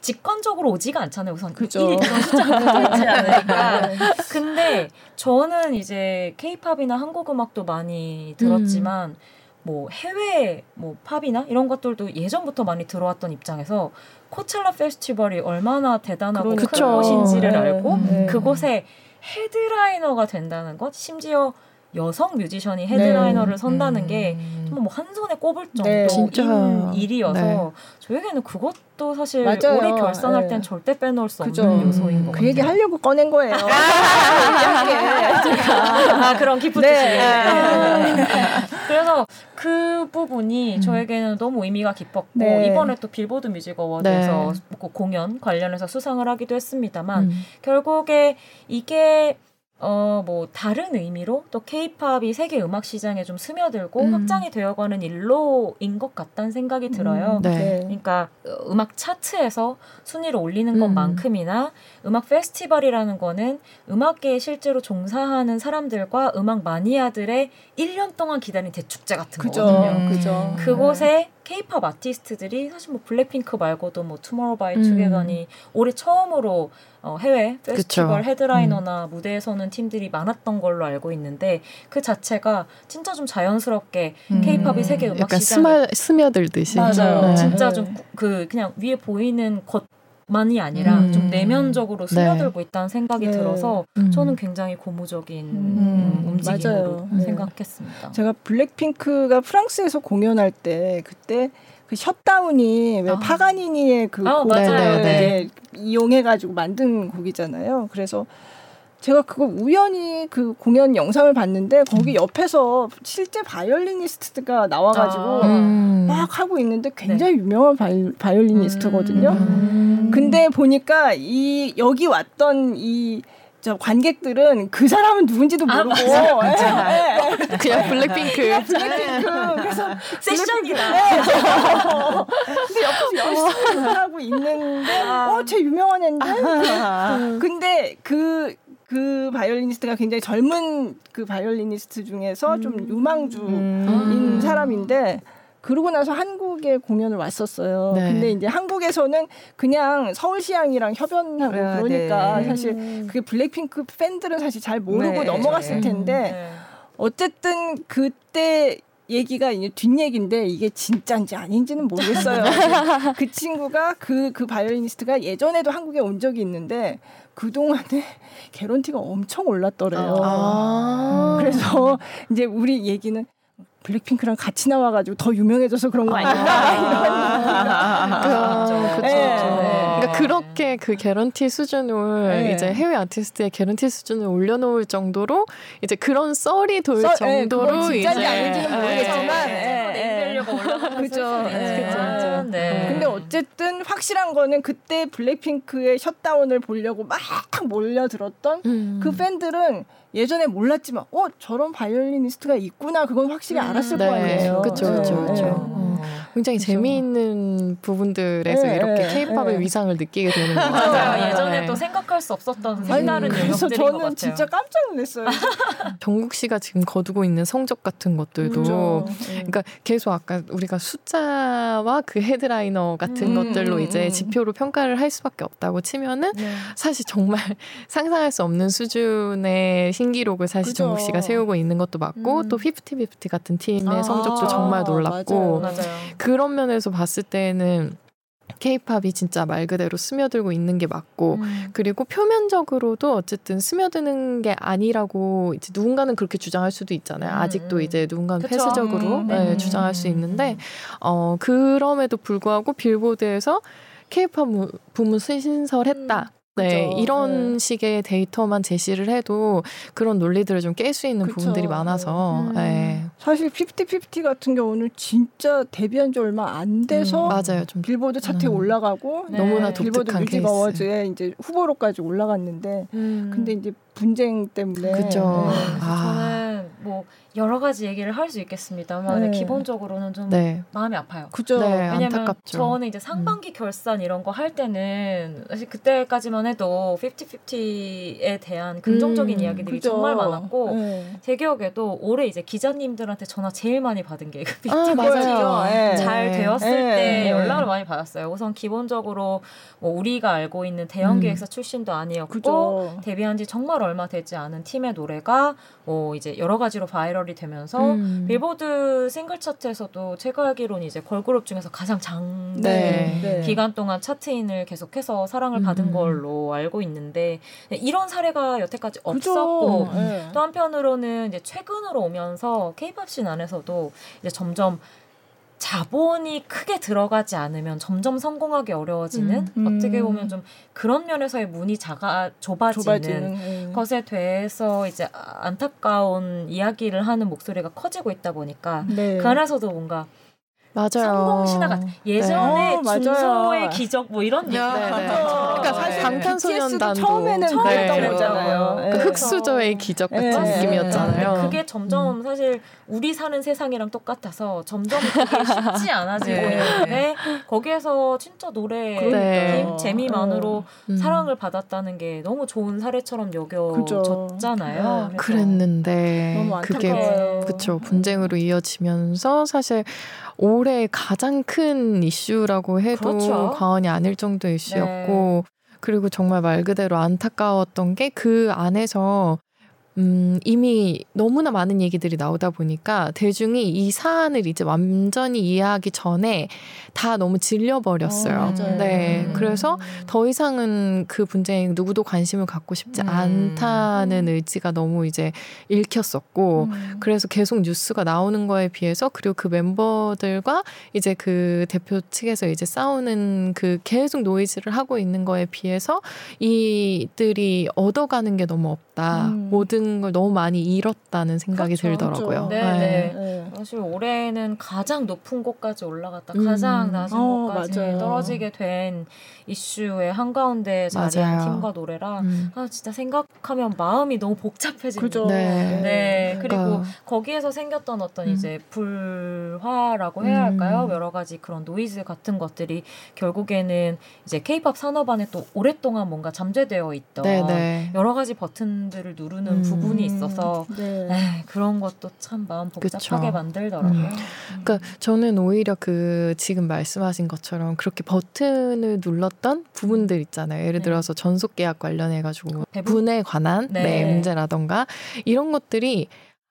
직관적으로 오지가 않잖아요. 우선 그죠. 1위 그런 숫자가 있지 않으니까. 네. 근데 저는 이제 케이팝이나 한국 음악도 많이 들었지만 음. 뭐 해외 뭐 팝이나 이런 것들도 예전부터 많이 들어왔던 입장에서 코첼라 페스티벌이 얼마나 대단하고 큰 곳인지를 네. 알고 네. 그곳에 헤드라이너가 된다는 것 심지어 여성 뮤지션이 헤드라이너를 네. 선다는 음. 게 정말 뭐 한 손에 꼽을 네. 정도인 네. 일이어서 네. 저에게는 그것도 사실 맞아요. 올해 결산할 네. 땐 절대 빼놓을 수 그죠. 없는 요소인 것 그 같아요. 그 얘기 하려고 꺼낸 거예요. 아, 그런 깊은 뜻이. 네. 그래서 그 부분이 음. 저에게는 너무 의미가 깊었고 이번에 또 빌보드 뮤직 어워드에서 공연 관련해서 수상을 하기도 했습니다만 음. 결국에 이게 어, 뭐, 다른 의미로 또 케이팝이 세계 음악 시장에 좀 스며들고 음. 확장이 되어가는 일로인 것 같다는 생각이 들어요. 음, 네. 그러니까 어, 음악 차트에서 순위를 올리는 것만큼이나 음악 페스티벌이라는 거는 음악계에 실제로 종사하는 사람들과 음악 마니아들의 1년 동안 기다린 대축제 같은 그죠. 거거든요. 그죠. 그곳에 케이팝 아티스트들이 사실 뭐 블랙핑크 말고도 뭐 투모로우바이투게더니 올해 처음으로 어, 해외 페스티벌 그쵸. 헤드라이너나 음. 무대에 서는 팀들이 많았던 걸로 알고 있는데 그 자체가 진짜 좀 자연스럽게 케이팝이 음. 세계 음악 약간 시장에 스며들듯이 맞아요. 네. 진짜 좀 그 그냥 위에 보이는 것 만이 아니라 음. 좀 내면적으로 네. 스며들고 네. 있다는 생각이 네. 들어서 음. 저는 굉장히 고무적인 음. 움직임으로 맞아요. 생각했습니다. 제가 블랙핑크가 프랑스에서 공연할 때 그때 그 셧다운이 왜 아. 파가니니의 그 아, 곡을 네. 이용해가지고 만든 곡이잖아요. 그래서 제가 그거 우연히 그 공연 영상을 봤는데 거기 음. 옆에서 실제 바이올리니스트가 나와가지고 아. 음. 막 하고 있는데 굉장히 네. 유명한 바이, 바이올리니스트거든요. 음. 근데 보니까 이 여기 왔던 이 저 관객들은 그 사람은 누군지도 아, 모르고 아, 네, 네. 그냥 블랙핑크. 그냥 블랙핑크. 그래서 세션이다. 네. 근데 옆에서 열심히 하고 있는데 아. 어 쟤 유명한 앤데. 근데 그그 그 바이올리니스트가 굉장히 젊은 그 바이올리니스트 중에서 음. 좀 유망주인 음. 사람인데 그러고 나서 한국에 공연을 왔었어요. 네. 근데 이제 한국에서는 그냥 서울시향이랑 협연하고 아, 그러니까 네. 사실 음. 그게 블랙핑크 팬들은 사실 잘 모르고 네. 넘어갔을 텐데 네. 어쨌든 그때 얘기가 이제 뒷얘기인데 이게 진짜인지 아닌지는 모르겠어요. 그 친구가 그, 그 바이올리니스트가 예전에도 한국에 온 적이 있는데 그동안에 개런티가 엄청 올랐더래요. 아~ 그래서 이제 우리 얘기는 블랙핑크랑 같이 나와가지고 더 유명해져서 그런 거 아닌가 아~ 그렇죠. 그렇죠. 네. 그러니까 그렇게 그 개런티 수준을 네. 이제 해외 아티스트의 개런티 수준을 올려놓을 정도로 이제 그런 썰이 돌 썰, 네, 정도로 네, 이제 아닌지는 모르겠지만 네이버가 올라가는 그죠. 네. 네. 근데 어쨌든 확실한 거는 그때 블랙핑크의 셧다운을 보려고 막 몰려들었던 음. 그 팬들은 예전에 몰랐지만 어 저런 바이올리니스트가 있구나 그건 확실히 음. 알았을 네. 거 아니에요. 그렇죠, 그렇죠, 그렇죠. 굉장히 그쵸. 재미있는 부분들에서 네, 이렇게 케이팝의 네. 위상을 느끼게 되는 거 같아요. 예전에 또 생각할 수 없었던 색다른 그래서 저는 진짜 깜짝 놀랐어요. 정국 씨가 지금 거두고 있는 성적 같은 것들도 그렇죠. 그러니까 계속 아까 우리가 숫자와 그 헤드라이너 같은 음, 것들로 이제 음. 지표로 평가를 할 수밖에 없다고 치면은 네. 사실 정말 상상할 수 없는 수준의 신기록을 사실 그죠. 정국 씨가 세우고 있는 것도 맞고 음. 또 피프티 피프티 같은 팀의 아, 성적도 정말 놀랍고 맞아요. 맞아요. 그런 면에서 봤을 때는 케이팝이 진짜 말 그대로 스며들고 있는 게 맞고 음. 그리고 표면적으로도 어쨌든 스며드는 게 아니라고 이제 누군가는 그렇게 주장할 수도 있잖아요. 음. 아직도 이제 누군가는 그쵸. 폐쇄적으로 음. 네, 주장할 수 있는데 어 그럼에도 불구하고 빌보드에서 케이팝 부문 신설했다. 네, 그쵸. 이런 네. 식의 데이터만 제시를 해도 그런 논리들을 좀 깰 수 있는 그쵸. 부분들이 많아서. 음. 네. 사실 피프티 같은 경우는 진짜 데뷔한 지 얼마 안 돼서 음, 맞아요. 좀 빌보드 차트에 음. 올라가고 네. 너무나 빌보드 뮤직 어워즈에 이제 후보로까지 올라갔는데 음. 근데 이제 분쟁 때문에 그죠. 네. 아. 저는 뭐 여러 가지 얘기를 할 수 있겠습니다만 네. 기본적으로는 좀 네. 마음이 아파요. 그죠. 네, 왜냐면 안타깝죠. 저는 이제 상반기 음. 결산 이런 거 할 때는 사실 그때까지만 해도 50-50에 대한 긍정적인 음, 이야기들이 그죠. 정말 많았고 네. 제 기억에도 올해 이제 기자님들한테 전화 제일 많이 받은 게 50-50가 아, 맞아요. 잘 네. 되었을 때 네. 연락을 많이 받았어요. 우선 기본적으로 뭐 우리가 알고 있는 대형 음. 기획사 출신도 아니었고 그죠. 데뷔한 지 정말 얼마 되지 않은 팀의 노래가 뭐 이제 여러 가지로 viral이 되면서 음. 빌보드 싱글 차트에서도 제가 알기로는 이제 걸그룹 중에서 가장 장기 네. 네. 기간 동안 chart-in을 계속해서 사랑을 받은 음. 걸로 알고 있는데 이런 사례가 여태까지 없었고 네. 또 한편으로는 이제 최근으로 오면서 케이팝 씬 안에서도 이제 점점 자본이 크게 들어가지 않으면 점점 성공하기 어려워지는 음, 음. 어떻게 보면 좀 그런 면에서의 문이 작아 좁아지는, 좁아지는 음. 것에 대해서 이제 안타까운 이야기를 하는 목소리가 커지고 있다 보니까 네. 그 안에서도 뭔가 맞아요. 성공 신화가 예전에 네. 준서의 기적 뭐 이런 얘기. 네, 네. 그러니까 사실 방탄소년단도 처음에는 처음 했던 네. 거잖아요. 그 흑수저의 기적 같은 네. 느낌이었잖아요. 그게 점점 음. 사실 우리 사는 세상이랑 똑같아서 점점 그게 쉽지 않아지고 있는데 거기에서 진짜 노래 힘 재미만으로 음. 사랑을 받았다는 게 너무 좋은 사례처럼 여겨졌잖아요. 그랬는데 그게 그쵸 분쟁으로 이어지면서 사실 올해 가장 큰 이슈라고 해도 그렇죠. 과언이 아닐 정도 이슈였고 네. 그리고 정말 말 그대로 안타까웠던 게 그 안에서 음, 이미 너무나 많은 얘기들이 나오다 보니까 대중이 이 사안을 이제 완전히 이해하기 전에 다 너무 질려버렸어요. 어, 네. 음. 그래서 더 이상은 그 분쟁에 누구도 관심을 갖고 싶지 음. 않다는 의지가 너무 이제 읽혔었고, 음. 그래서 계속 뉴스가 나오는 거에 비해서 그리고 그 멤버들과 이제 그 대표 측에서 이제 싸우는 그 계속 노이즈를 하고 있는 거에 비해서 이들이 얻어가는 게 너무 없다. 음. 모든 걸 너무 많이 잃었다는 생각이 그렇죠, 들더라고요. 그렇죠. 네, 네. 네. 사실 올해는 가장 높은 곳까지 올라갔다 음. 가장 낮은 어, 곳까지 맞아요. 떨어지게 된 이슈의 한가운데 자리한 맞아요. 팀과 노래라 음. 아 진짜 생각하면 마음이 너무 복잡해지는 네. 네. 그리고 그러니까. 거기에서 생겼던 어떤 음. 이제 불화라고 해야 할까요? 음. 여러 가지 그런 노이즈 같은 것들이 결국에는 이제 케이팝 산업 안에 또 오랫동안 뭔가 잠재되어 있던 네네. 네. 여러 가지 버튼들을 누르는 부 부분이 있어서 네. 에이, 그런 것도 참 마음 복잡하게 그쵸. 만들더라고요. 음. 그러니까 저는 오히려 그 지금 말씀하신 것처럼 그렇게 버튼을 눌렀던 부분들 있잖아요. 예를 네. 들어서 전속 계약 관련해 가지고 분에 관한 네. 네, 문제라던가 이런 것들이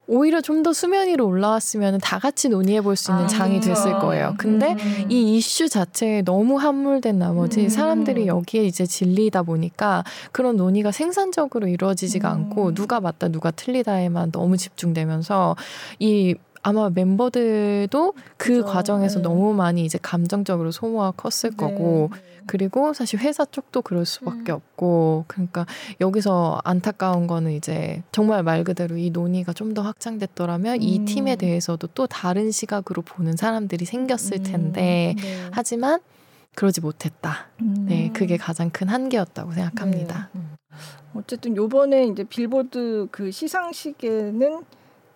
오히려 좀 더 수면 위로 올라왔으면 다 같이 논의해 볼 수 있는 아, 장이 됐을 거예요. 근데 음. 이 이슈 자체에 너무 함몰된 나머지 음. 사람들이 여기에 이제 질리다 보니까 그런 논의가 생산적으로 이루어지지가 음. 않고 누가 맞다 누가 틀리다에만 너무 집중되면서 이 아마 멤버들도 그 그렇죠. 과정에서 네. 너무 많이 이제 감정적으로 소모가 컸을 네. 거고 그리고 사실 회사 쪽도 그럴 수밖에 음. 없고 그러니까 여기서 안타까운 거는 이제 정말 말 그대로 이 논의가 좀 더 확장됐더라면 음. 이 팀에 대해서도 또 다른 시각으로 보는 사람들이 생겼을 음. 텐데 네. 하지만 그러지 못했다. 음. 네, 그게 가장 큰 한계였다고 생각합니다. 네. 어쨌든 요번에 이제 빌보드 그 시상식에는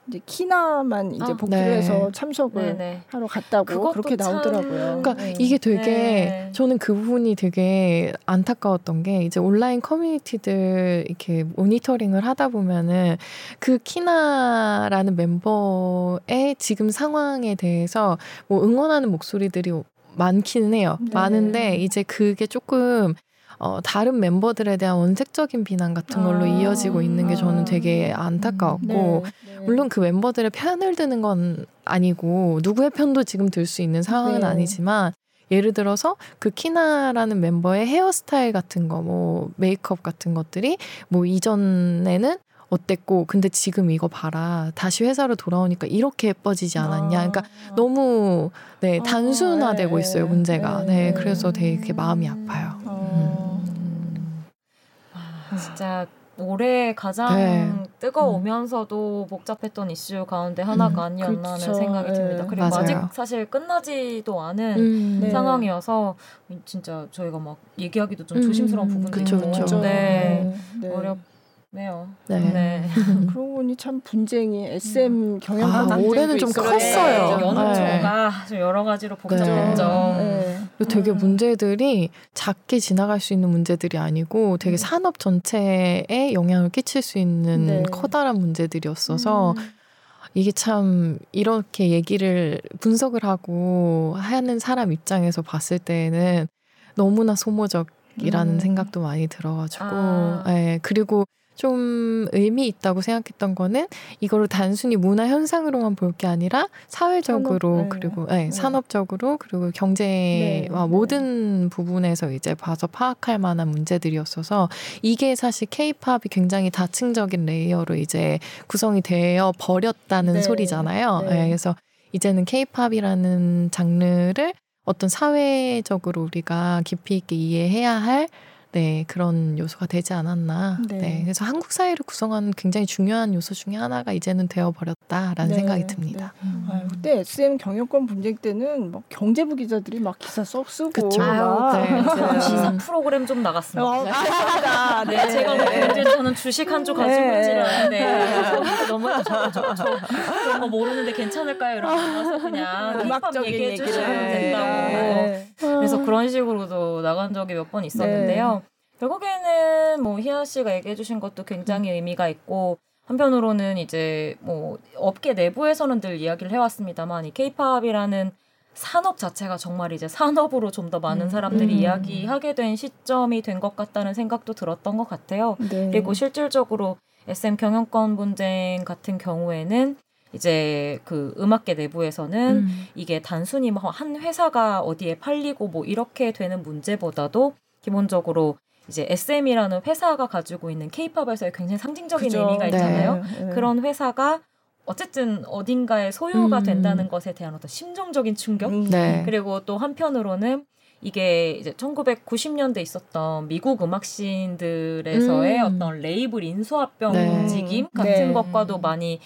이제 키나만 이제 아, 복귀를 네. 해서 참석을 네네. 네. 하러 갔다고 그렇게 나오더라고요. 그러니까 네. 이게 되게 네. 저는 그 부분이 되게 안타까웠던 게 이제 온라인 커뮤니티들 이렇게 모니터링을 하다 보면은 그 키나라는 멤버의 지금 상황에 대해서 뭐 응원하는 목소리들이 많기는 해요. 네. 많은데 이제 그게 조금 어, 다른 멤버들에 대한 원색적인 비난 같은 걸로 아~ 이어지고 있는 게 저는 되게 안타까웠고 네, 네. 물론 그 멤버들의 편을 드는 건 아니고 누구의 편도 지금 들 수 있는 상황은 네. 아니지만 예를 들어서 그 키나라는 멤버의 헤어스타일 같은 거, 뭐 메이크업 같은 것들이 뭐 이전에는 어땠고 근데 지금 이거 봐라 다시 회사로 돌아오니까 이렇게 예뻐지지 않았냐 그러니까 아. 너무 네 아, 단순화되고 네. 있어요 문제가 네, 네 그래서 되게 마음이 아파요 음. 진짜 올해 가장 네. 뜨거우면서도 복잡했던 이슈 가운데 하나가 음, 아니었나 하는 생각이 듭니다. 네. 그리고 맞아요. 아직 사실 끝나지도 않은 음, 네. 상황이어서 진짜 저희가 막 얘기하기도 좀 조심스러운 음, 부분도 그쵸, 있고 그쵸. 네. 네. 어렵 네요. 네. 네. 그러고 보니 참 분쟁이 SM 경영 아, 올해는 좀 컸어요. 연초가 네. 여러 가지로 복잡했죠. 되게 문제들이 작게 지나갈 수 있는 문제들이 아니고 되게 음. 산업 전체에 영향을 끼칠 수 있는 네. 커다란 문제들이었어서 음. 이게 참 이렇게 얘기를 분석을 하고 하는 사람 입장에서 봤을 때는 너무나 소모적이라는 음. 생각도 많이 들어가지고, 아. 예, 그리고 좀 의미 있다고 생각했던 거는 이거를 단순히 문화 현상으로만 볼 게 아니라 사회적으로 산업, 네. 그리고 네, 네. 산업적으로 그리고 경제와 네. 모든 부분에서 이제 봐서 파악할 만한 문제들이었어서 이게 사실 케이팝이 굉장히 다층적인 layer로 이제 구성이 되어 버렸다는 네. 소리잖아요. 네. 그래서 이제는 케이팝이라는 장르를 어떤 사회적으로 우리가 깊이 있게 이해해야 할 네, 그런 요소가 되지 않았나. 네. 네. 그래서 한국 사회를 구성하는 굉장히 중요한 요소 중에 하나가 이제는 되어버렸다라는 네. 생각이 듭니다. 네. 음. 아, 그때 SM 경영권 분쟁 때는 막 경제부 기자들이 막 기사 썩 쓰고. 그쵸. 아유, 네. 시사 프로그램 좀 나갔습니다. 어, 아, 네. 네. 제가 뭐 경제 저는 주식 한 주 가지고 있지는 않은데 너무 저, 저, 저, 그런 거 모르는데 괜찮을까요? 나서 그냥 음악적인 얘기해 주시면 된다고. 그래서 그런 식으로도 나간 적이 몇 번 있었는데요. 결국에는 뭐 희아 씨가 얘기해 주신 것도 굉장히 음. 의미가 있고 한편으로는 이제 뭐 업계 내부에서는 늘 이야기를 해왔습니다만 이 케이팝이라는 산업 자체가 정말 이제 산업으로 좀 더 많은 음. 사람들이 음. 이야기하게 된 시점이 된 것 같다는 생각도 들었던 것 같아요. 네. 그리고 실질적으로 SM 경영권 분쟁 같은 경우에는 이제 그 음악계 내부에서는 음. 이게 단순히 뭐한 회사가 어디에 팔리고 뭐 이렇게 되는 문제보다도 기본적으로 이제 SM이라는 회사가 가지고 있는 케이팝에서의 굉장히 상징적인 그죠. 의미가 네. 있잖아요. 네. 그런 회사가 어쨌든 어딘가에 소유가 음. 된다는 것에 대한 어떤 심정적인 충격 음. 네. 그리고 또 한편으로는 이게 이제 1990년대 있었던 미국 음악 시인들에서의 음. 어떤 레이블 인수합병 네. 움직임 같은 네. 것과도 많이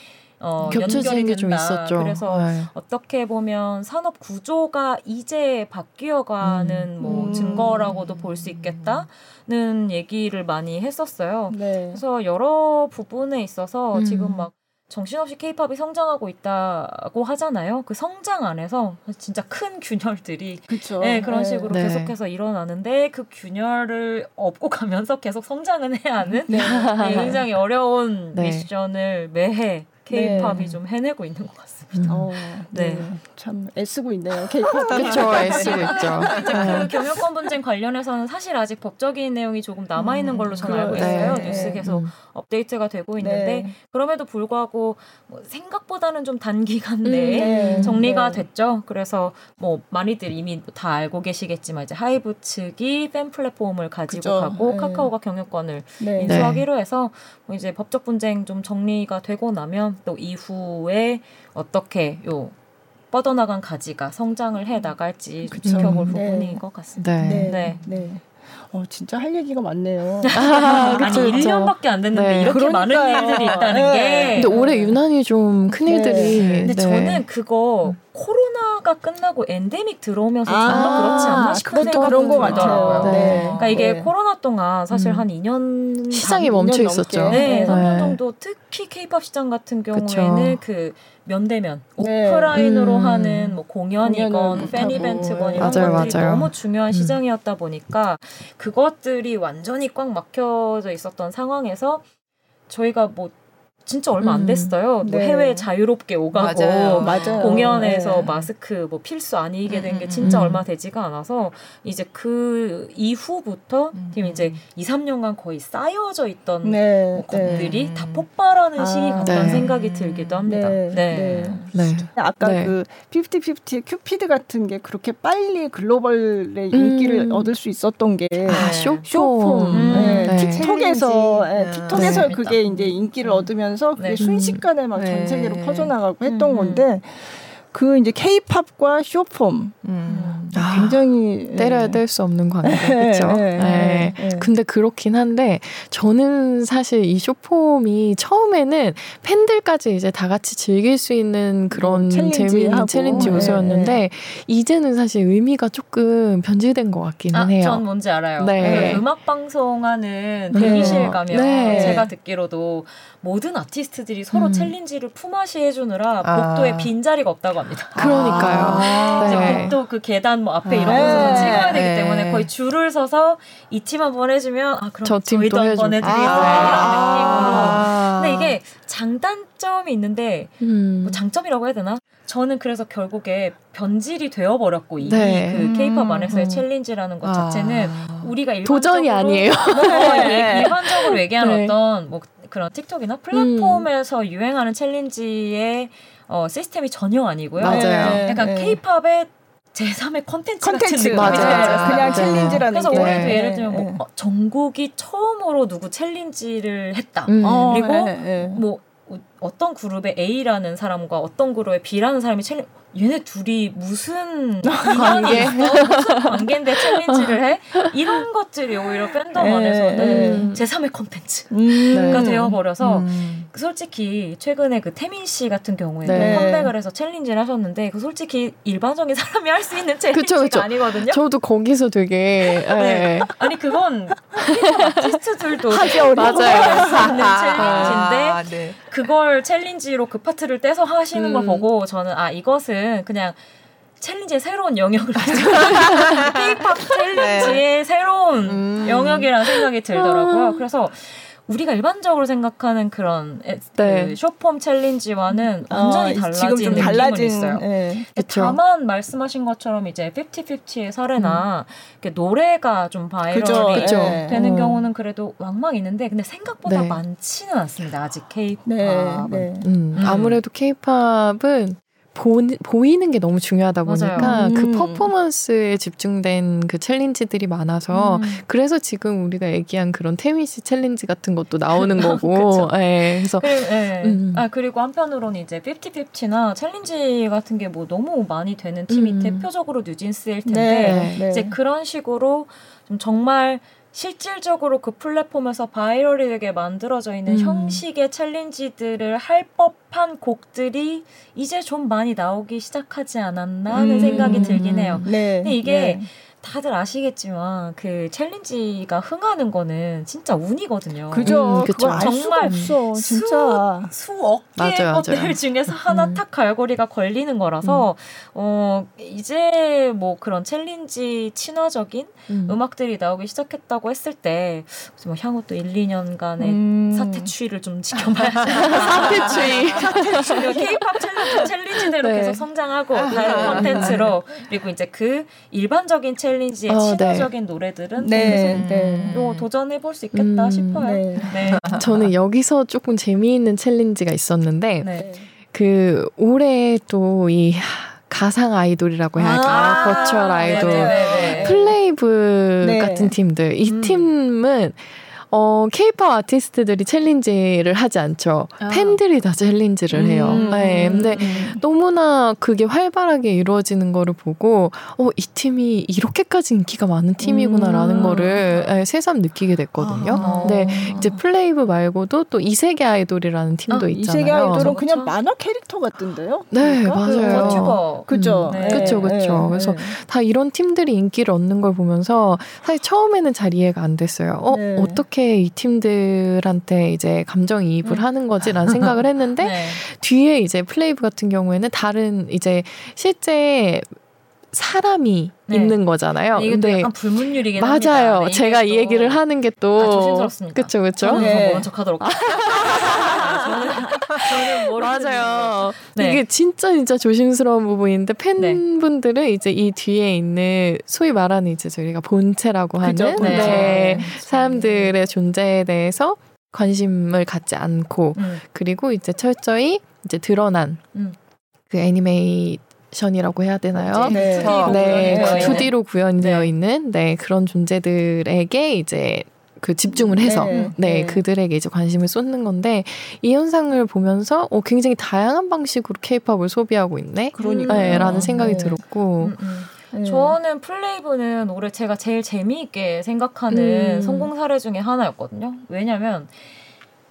어, 연결이 된다. 그래서 네. 어떻게 보면 산업 구조가 이제 바뀌어가는 음. 뭐 음. 증거라고도 볼 수 있겠다는 얘기를 많이 했었어요. 네. 그래서 여러 부분에 있어서 음. 지금 막 정신없이 케이팝이 성장하고 있다고 하잖아요. 그 성장 안에서 진짜 큰 균열들이 그쵸. 네, 그런 네. 식으로 네. 계속해서 일어나는데 그 균열을 업고 가면서 계속 성장은 해야 하는 네. 굉장히 어려운 네. 미션을 매해 케이팝이 좀 해내고 있는 것 같습니다. 음. 어, 네. 네. 참 애쓰고 있네요. 케이팝. 그렇죠. 애쓰고 있죠. 이제 그 경영권 분쟁 관련해서는 사실 아직 법적인 내용이 조금 남아 있는 음, 걸로 저는 알고 있어요. 네. 뉴스 계속 음. 업데이트가 되고 있는데 네. 그럼에도 불구하고 뭐 생각보다는 좀 단기간 내에 음, 네. 정리가 네. 됐죠. 그래서 뭐 많이들 이미 다 알고 계시겠지만 이제 하이브 측이 팬 플랫폼을 가지고 그쵸. 가고 네. 카카오가 경영권을 인수하기로 해서 뭐 이제 법적 분쟁 좀 정리가 되고 나면 또 이후에 어떻게 요 뻗어나간 가지가 성장을 해 나갈지 좀 지켜볼 네. 부분인 것 같습니다. 네. 네. 네. 어, 진짜 할 얘기가 많네요. 아, 아니, 1년밖에 안 됐는데 네. 이렇게 그러니까요. 많은 일들이 있다는 네. 게. 근데 올해 유난히 좀 큰일들이. 네. 근데 저는 그거 코로나가 끝나고 엔데믹 들어오면서 아, 정말 그렇지 않나 싶은 생각이 그런 거 같아요. 네. 그러니까 이게 네. 코로나 동안 사실 음. 한 2년 시장이 멈춰 있었죠. 네, 3년 정도 특히 케이팝 시장 같은 경우에는 그쵸. 그 면대면 네. 오프라인으로 음. 하는 뭐 공연이건 팬 이벤트건 이런 맞아요, 것들이 맞아요. 너무 중요한 음. 시장이었다 보니까 그것들이 완전히 꽉 막혀져 있었던 상황에서 저희가 뭐 진짜 얼마 안 음. 됐어요. 음. 뭐 네. 해외 자유롭게 오가고 맞아요. 맞아요. 공연에서 네. 마스크 뭐 필수 아니게 된 게 진짜 음. 얼마 되지가 않아서 이제 그 이후부터 음. 지금 이제 2, 3년간 거의 쌓여져 있던 네. 뭐 것들이 네. 다 폭발하는 아. 시기 같다는 네. 생각이 들기도 합니다. 네. 네. 네. 아까 그 피프티 피프티 큐피드 같은 게 그렇게 빨리 글로벌의 인기를 음. 얻을 수 있었던 게 아, short-form, short-form. 음. 틱톡에서 틱톡에서 그게 이제 인기를 얻으면 되면서 그게 네. 순식간에 막 전 네. 세계로 퍼져나가고 했던 음. 건데 그 이제 케이팝과 쇼폼 음. 아, 굉장히 떼려야 뗄 수 없는 관계 그렇죠. 네, 네. 네. 근데 그렇긴 한데 저는 사실 이 쇼폼이 처음에는 팬들까지 이제 다 같이 즐길 수 있는 그런 뭐 재미있는 challenge 요소였는데 이제는 사실 의미가 조금 변질된 것 같기는 아, 해요. 전 뭔지 알아요. 네. 그 음악 방송하는 대기실 가면 제가 듣기로도 모든 아티스트들이 서로 음. 챌린지를 품앗이 해주느라 아. 복도에 빈 자리가 없다고 합니다. 그러니까요. 아. 네. 복도 그 계단 뭐 앞에 이런 곳에서 네. 찍어야 되기 네. 때문에 거의 줄을 서서 이팀한번 해주면 아 그럼 저 저희도 한번 해드리겠어요 아. 이런 느낌으로. 근데 이게 장단점이 있는데 음. 뭐 장점이라고 해야 되나? 저는 그래서 결국에 변질이 되어버렸고 이미 네. 그 케이팝 안에서의 음. 챌린지라는 것 자체는 아. 우리가 일반적으로 도전이 아니에요. 네. 일반적으로 얘기하는 네. 어떤 뭐 그런 틱톡이나 플랫폼에서 음. 유행하는 challenge의 어, 시스템이 전혀 아니고요. 맞아요. 약간 케이팝의 제3의 컨텐츠 같은 느낌이 맞아요. 맞아요. 그냥 네. challenge라는 그래서 게. 올해도 예를 네. 들면 뭐 네. 어, 정국이 처음으로 누구 challenge를 했다. 음. 그리고 어, 네, 네. 뭐 어떤 그룹의 A라는 사람과 어떤 그룹의 B라는 사람이 challen 얘네 둘이 무슨 관계 무슨 관계인데 challenge를 해 이런 것들이 오히려 팬덤 네. 안에서는 제 3의 콘텐츠가 음. 되어버려서 음. 솔직히 최근에 그 태민 씨 같은 경우에는 네. 컴백을 해서 challenge를 하셨는데 그 솔직히 일반적인 사람이 할 수 있는 challenge가 그쵸, 그쵸. 아니거든요. 저도 거기서 되게 네. 네. 아니 그건 아티스트들도 하기 힘든 challenge인데 아, 네. 그걸 challenge로 그 파트를 떼서 하시는 음. 걸 보고 저는 아 이것은 그냥 challenge의 새로운 영역을 케이팝 challenge의 네. 새로운 음. 영역이라는 생각이 들더라고요. 그래서 우리가 일반적으로 생각하는 그런 네. 그 쇼폼 챌린지와는 완전히 어, 달라진 지금 달라진 있어요. 네. 다만 말씀하신 것처럼 이제 50-50의 사례나 음. 노래가 좀 viral이 그쵸, 되는 어. 경우는 그래도 왕왕 있는데 근데 생각보다 네. 많지는 않습니다. 아직 케이팝은. 네, 네. 음, 아무래도 케이팝은 보, 보이는 게 너무 중요하다 보니까 그 음. 그 퍼포먼스에 집중된 그 challenge들이 많아서 음. 그래서 지금 우리가 얘기한 그런 태민 씨 challenge 같은 것도 나오는 거고. 네, 그래서 그리고, 네. 음. 아 그리고 한편으로는 이제 50-50나 challenge 같은 게 뭐 너무 많이 되는 팀이 음. 대표적으로 뉴진스일 텐데 네, 네. 이제 그런 식으로 좀 정말 실질적으로 그 플랫폼에서 viral이 되게 만들어져 있는 음. 형식의 challenge들을 할 법한 곡들이 이제 좀 많이 나오기 시작하지 않았나 하는 음. 생각이 들긴 해요. 네. 근데 이게 네. 다들 아시겠지만 그 challenge가 흥하는 거는 진짜 운이거든요. 그죠. 음, 그쵸. 정말 없어, 진짜 수, 수억 개의 것들 맞아요. 중에서 하나 음. 탁 갈고리가 걸리는 거라서 음. 어 이제 뭐 그런 challenge 친화적인 음악들이 나오기 시작했다고 했을 때 뭐 향후 또 1, 2년간의 음. 사태 추이를 좀 지켜봐야 사태 추이. 사태 추이. 케이팝 challenge challenge대로 네. 계속 성장하고 아, 다른 콘텐츠로 그리고 이제 그 일반적인 챌린지 챌린지의 어, 친화적인 네. 노래들은 네, 네. 또 도전해 볼 수 있겠다 음, 싶어요. 네. 네. 저는 여기서 조금 재미있는 challenge가 있었는데 네. 그 올해 또 이 가상 아이돌이라고 해야 할까? 아~ virtual 아이돌, 플레이브 같은 팀들 이 음. 팀은 어, 케이팝 아티스트들이 challenge를 하지 않죠. 아. 팬들이 다 challenge를 해요. 음. 네. 근데 음. 너무나 그게 활발하게 이루어지는 거를 보고, 어, 이 팀이 이렇게까지 인기가 많은 팀이구나라는 음. 거를 네, 새삼 느끼게 됐거든요. 아. 근데 이제 플레이브 말고도 또 이세계 아이돌이라는 팀도 아, 있잖아요. 이세계 아이돌은 그냥 만화 캐릭터 같던데요? 네, 그러니까? 맞아요. 그죠. 음, 네. 그쵸, 그쵸. 네. 그래서 네. 다 이런 팀들이 인기를 얻는 걸 보면서 사실 처음에는 잘 이해가 안 됐어요. 어, 네. 어떻게 어떻게 이 팀들한테 이제 감정이입을 음. 하는 거지라는 생각을 했는데 네. 뒤에 이제 플레이브 같은 경우에는 다른 이제 실제 사람이 네. 있는 거잖아요. 이게 근데 약간 불문율이긴 맞아요. 합니다. 제가 이 얘기를 하는 게또 아, 조심스럽습니다. 그렇죠, 그렇죠. 네. 모른 척하도록. 저는, 저는 맞아요. 네. 이게 진짜 진짜 조심스러운 부분인데 팬분들은 네. 이제 이 뒤에 있는 소위 말하는 이제 저희가 본체라고 하는 네. 네. 사람들의 존재에 대해서 관심을 갖지 않고 음. 그리고 이제 철저히 이제 드러난 음. 그 애니메이 션이라고 해야 되나요? 네, 네, 네. 2D로 구현되어 네. 있는 네 그런 존재들에게 이제 그 집중을 해서 네, 네, 네, 그들에게 이제 관심을 쏟는 건데 이 현상을 보면서 어, 굉장히 다양한 방식으로 케이팝을 소비하고 있네. 그러니까 네, 라는 생각이 네. 들었고 음, 음. 네. 저는 플레이브는 올해 제가 제일 재미있게 생각하는 음. 성공 사례 중에 하나였거든요. 왜냐면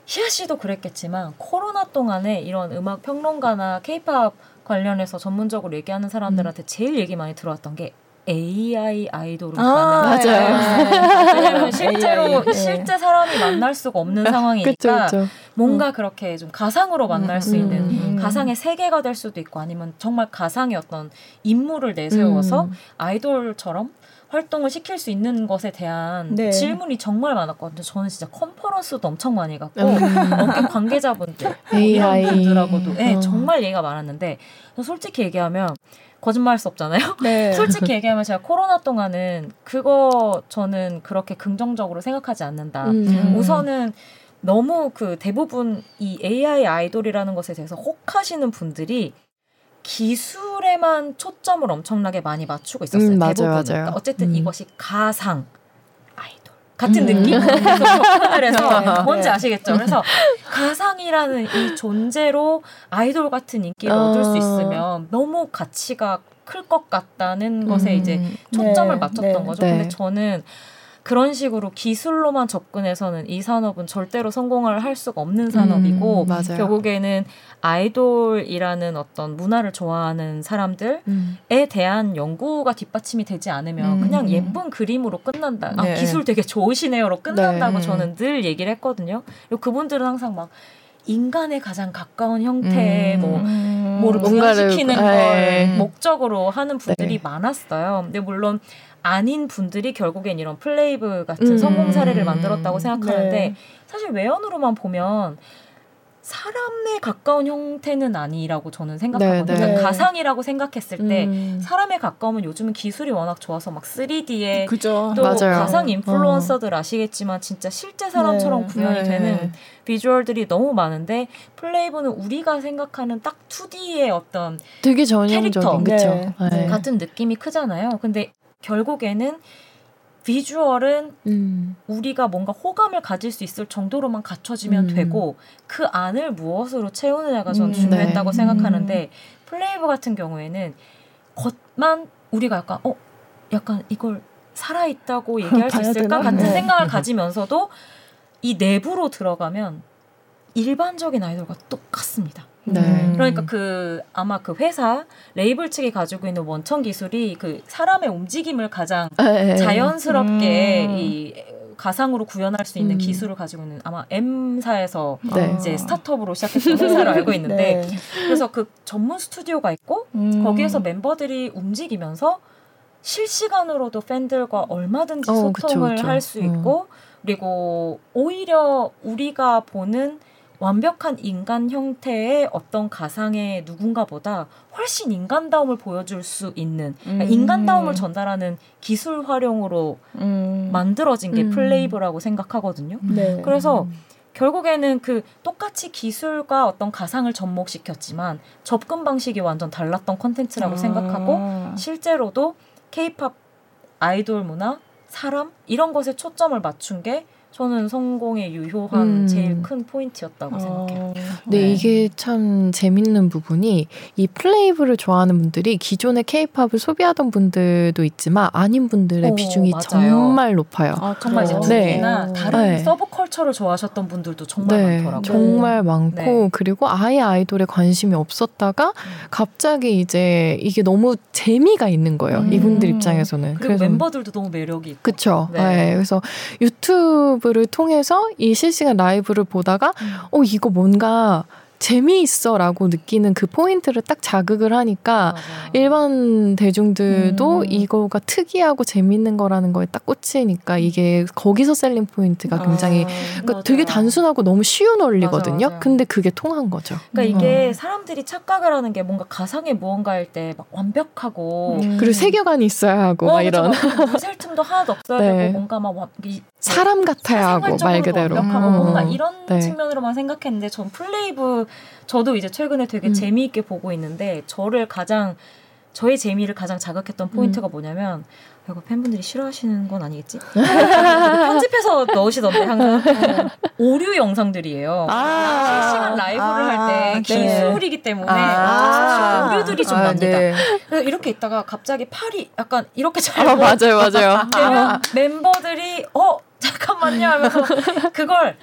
희아 씨도 그랬겠지만 코로나 동안에 이런 음악 평론가나 케이팝 관련해서 전문적으로 얘기하는 사람들한테 음. 제일 얘기 많이 들어왔던 게 AI 아이돌로 아, 가는 맞아요. 왜냐면 실제로 AI. 네. 실제 사람이 만날 수가 없는 상황이니까 그쵸, 그쵸. 뭔가 음. 그렇게 좀 가상으로 만날 음, 수 있는 음, 가상의 세계가 될 수도 있고 아니면 정말 가상의 어떤 인물을 내세워서 음. 아이돌처럼 활동을 시킬 수 있는 것에 대한 네. 질문이 정말 많았거든요. 저는 진짜 컨퍼런스도 엄청 많이 갔고 음. 업계 관계자분들 이런 분들하고도 네, 정말 얘기가 많았는데 솔직히 얘기하면 거짓말 할 수 없잖아요. 네. 솔직히 얘기하면 제가 코로나 동안은 그거 저는 그렇게 긍정적으로 생각하지 않는다. 음. 우선은 너무 그 대부분 이 AI 아이돌이라는 것에 대해서 혹하시는 분들이 기술에만 초점을 엄청나게 많이 맞추고 있었어요. 음, 맞아요, 대부분. 맞아요. 그러니까 어쨌든 음. 이것이 가상 아이돌 같은 음. 느낌. 그래서 네. 뭔지 아시겠죠? 그래서 가상이라는 이 존재로 아이돌 같은 인기를 어. 얻을 수 있으면 너무 가치가 클 것 같다는 것에 이제 음. 초점을 네. 맞췄던 네. 거죠. 근데 네. 저는 그런 식으로 기술로만 접근해서는 이 산업은 절대로 성공을 할 수가 없는 산업이고 음, 결국에는 아이돌이라는 어떤 문화를 좋아하는 사람들에 음. 대한 연구가 뒷받침이 되지 않으면 음. 그냥 예쁜 그림으로 끝난다. 아, 네. 아, 기술 되게 좋으시네요로 끝난다고 네. 저는 늘 얘기를 했거든요. 그리고 그분들은 항상 막 인간에 가장 가까운 형태의 뭐 음. 뭐를 부여시키는 걸 네. 목적으로 하는 분들이 네. 많았어요. 근데 물론 아닌 분들이 결국엔 이런 플레이브 같은 음. 성공 사례를 만들었다고 생각하는데 네. 사실 외연으로만 보면 사람에 가까운 형태는 아니라고 저는 생각하거든요. 네, 네. 가상이라고 생각했을 때 음. 사람에 가까우면 요즘은 기술이 워낙 좋아서 막 3D에 그죠. 또 맞아요. 가상 인플루언서들 어. 아시겠지만 진짜 실제 사람처럼 네. 구현이 네. 되는 비주얼들이 너무 많은데 플레이브는 우리가 생각하는 딱 2D의 어떤 되게 전형적인 캐릭터 네. 같은 느낌이 크잖아요. 근데 결국에는 비주얼은 음. 우리가 뭔가 호감을 가질 수 있을 정도로만 갖춰지면 음. 되고 그 안을 무엇으로 채우느냐가 전 음, 중요했다고 네. 생각하는데 플레이브 같은 경우에는 겉만 우리가 약간 어 약간 이걸 살아 있다고 얘기할 수 있을까 되나? 같은 네. 생각을 가지면서도 이 내부로 들어가면 일반적인 아이돌과 똑같습니다. 네. 그러니까 그 아마 그 회사 레이블 측이 가지고 있는 원천 기술이 그 사람의 움직임을 가장 네. 자연스럽게 음. 이 가상으로 구현할 수 있는 음. 기술을 가지고 있는 아마 M사에서 네. 이제 스타트업으로 시작했던 회사를 알고 있는데 네. 그래서 그 전문 스튜디오가 있고 음. 거기에서 멤버들이 움직이면서 실시간으로도 팬들과 얼마든지 어, 소통을 할 수 있고 어. 그리고 오히려 우리가 보는 완벽한 인간 형태의 어떤 가상의 누군가보다 훨씬 인간다움을 보여줄 수 있는 그러니까 음. 인간다움을 전달하는 기술 활용으로 음. 만들어진 게 음. 플레이브라고 생각하거든요. 네. 그래서 결국에는 그 똑같이 기술과 어떤 가상을 접목시켰지만 접근 방식이 완전 달랐던 콘텐츠라고 아. 생각하고 실제로도 케이팝 아이돌 문화, 사람 이런 것에 초점을 맞춘 게 저는 성공에 유효한 음. 제일 큰 포인트였다고 어. 생각해요. 네, 네, 이게 참 재밌는 부분이 이 플레이브를 좋아하는 분들이 기존의 케이팝을 소비하던 분들도 있지만 아닌 분들의 오, 비중이 맞아요. 정말 높아요. 아, 정말 이제 특히나 네. 다른 네. 서브컬처를 좋아하셨던 분들도 정말 네, 많더라고요. 정말 많고 네. 그리고 아예 아이돌에 관심이 없었다가 음. 갑자기 이제 이게 너무 재미가 있는 거예요. 음. 이분들 입장에서는. 그리고 멤버들도 너무 매력이 있고. 그렇죠. 네. 그래서 유튜브 라이브를 통해서 이 실시간 라이브를 보다가 음. 어 이거 뭔가 재미있어라고 느끼는 그 포인트를 딱 자극을 하니까 맞아. 일반 대중들도 음. 이거가 특이하고 재밌는 거라는 거에 딱 꽂히니까 이게 거기서 selling point가 굉장히 아, 그러니까 되게 단순하고 너무 쉬운 원리거든요. 맞아, 맞아. 근데 그게 통한 거죠. 그러니까 음. 이게 사람들이 착각을 하는 게 뭔가 가상의 무언가일 때 막 완벽하고 음. 그리고 세계관이 있어야 하고 어, 막 이런 물 샐 틈도 하나도 없어야 네. 되고 뭔가 막 사람 같아야 하고 말 그대로 완벽하고 음. 뭔가 이런 네. 측면으로만 생각했는데 전 플레이브 저도 이제 최근에 되게 음. 재미있게 보고 있는데 저를 가장 저의 재미를 가장 자극했던 포인트가 음. 뭐냐면 이거 팬분들이 싫어하시는 건 아니겠지? 편집해서 넣으시던데 항상 어, 오류 영상들이에요. 아~ 실시간 라이브를 아~ 할때 네. 기술이기 때문에 아~ 오류들이 좀 아, 납니다. 네. 그래서 이렇게 있다가 갑자기 팔이 약간 이렇게 잘 아, 맞아요, 맞아요. 되면 멤버들이 어 잠깐만요 하면서 그걸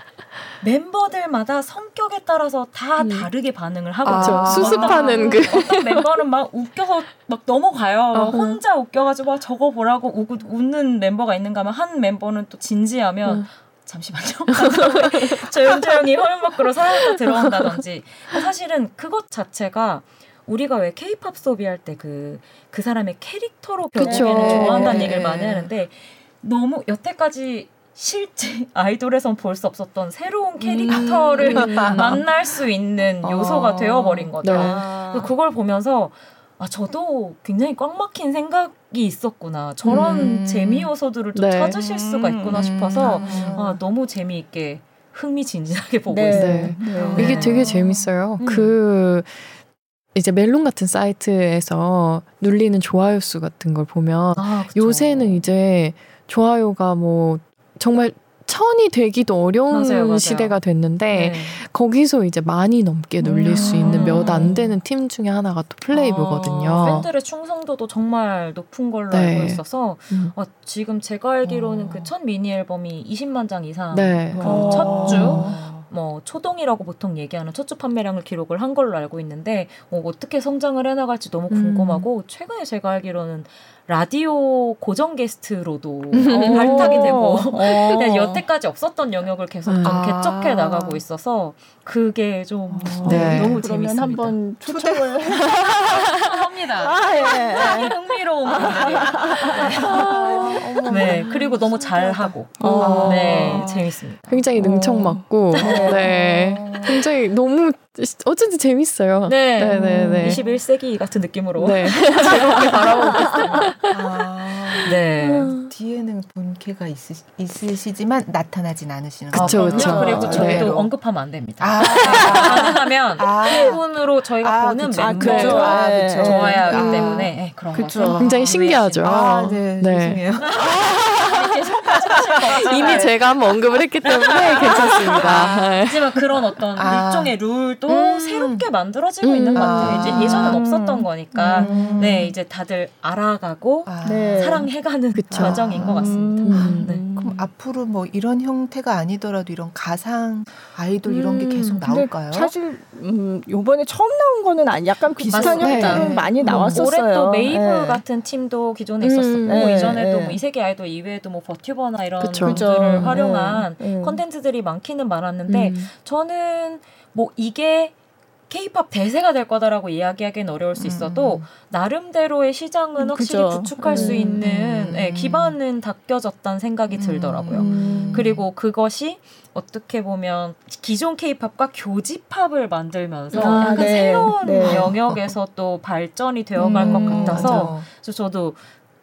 멤버들마다 성격에 따라서 다 음. 다르게 반응을 하거든요. 아, 수습하는 그 어떤 멤버는 막 웃겨서 막 넘어가요. 어. 혼자 웃겨가지고 막 저거 보라고 우고 웃는 멤버가 있는가 하면 한 멤버는 또 진지하면 음. 잠시만요. 조용조용히 허용 밖으로 사람도 들어온다든지 사실은 그것 자체가 우리가 왜 케이팝 소비할 때 그그 그 사람의 캐릭터로 좋아한다는 네. 얘기를 많이 하는데 너무 여태까지 실제 아이돌에선 볼 수 없었던 새로운 음. 캐릭터를 음. 만날 수 있는 요소가 아. 되어버린 거죠. 네. 그걸 보면서 아 저도 굉장히 꽉 막힌 생각이 있었구나. 저런 음. 재미 요소들을 좀 네. 찾으실 수가 있구나 싶어서 음. 아 너무 재미있게 흥미진진하게 보고 네. 있어요. 네. 네. 이게 되게 재밌어요. 음. 그 이제 멜론 같은 사이트에서 눌리는 좋아요 수 같은 걸 보면 아, 요새는 이제 좋아요가 뭐 정말 천이 되기도 어려운 맞아요, 맞아요. 시대가 됐는데 네. 거기서 이제 많이 넘게 눌릴 음. 수 있는 몇 안 되는 팀 중에 하나가 또 플레이브거든요. 아, 팬들의 충성도도 정말 높은 걸로 네. 알고 있어서 음. 어, 지금 제가 알기로는 어. 그첫 미니 앨범이 20만 장 이상 네. 그첫 주. 뭐 초동이라고 보통 얘기하는 첫 주 판매량을 기록을 한 걸로 알고 있는데 어, 어떻게 성장을 해나갈지 너무 음. 궁금하고 음. 최근에 제가 알기로는 라디오 고정 게스트로도 음. 발탁이 되고 어. 여태까지 없었던 영역을 계속 좀 아. 개척해 나가고 있어서 그게 좀 아. 네. 너무 재밌습니다. 한번 초청을 합니다. 아, 예. 흥미로운 분들이. 네. 네. 그리고 너무 잘하고. 어. 네, 재밌습니다. 굉장히 능청맞고. 네. 네. 굉장히 너무 어쨌든 재밌어요. 네. 네네네. 네, 21세기 같은 느낌으로 네. 즐겁게 바라보고 있습니다. 아, 네. 본캐가 있으, 있으시지만 나타나진 않으시는 거죠. 그렇죠. 그리고 저희도 네. 언급하면 안 됩니다. 아, 가능하면 아, 분으로 저희가 아, 보는 그쵸. 멤버로 아, 그쵸. 좋아야 하기 아. 때문에 네, 그런 그쵸. 굉장히 신기하죠. 아, 네. 네. 죄송해요. 이미 제가 한번 언급을 했기 때문에 괜찮습니다. 아, 하지만 그런 어떤 아. 일종의 룰도 음. 새롭게 만들어지고 음. 있는 것 같아요. 이제 아. 예전엔 없었던 거니까 음. 네 이제 다들 알아가고 아. 네. 사랑해가는 그쵸. 과정인 것 같습니다. 음. 네. 그럼 앞으로 뭐 이런 형태가 아니더라도 이런 가상 아이돌 이런 게 계속 나올까요? 사실 음, 요번에 처음 나온 거는 아니 약간 비슷한 형태는 많이 나왔었어요. 올해 또 메이브 네. 같은 팀도 기존에 있었었고 네. 이전에도 뭐 이세계 아이돌 이외에도 뭐 버튜버나 이런 그쵸. 분들을 활용한 컨텐츠들이 많기는 많았는데 음. 저는 뭐 이게 케이팝 대세가 될 거다라고 이야기하기는 어려울 수 있어도 음. 나름대로의 시장은 음, 확실히 그죠. 구축할 음. 수 있는 네, 기반은 닦여졌다는 생각이 음. 들더라고요. 음. 그리고 그것이 어떻게 보면 기존 케이팝과 교집합을 만들면서 아, 약간 네. 새로운 네. 영역에서 또 발전이 되어갈 것 같아서 그래서 저도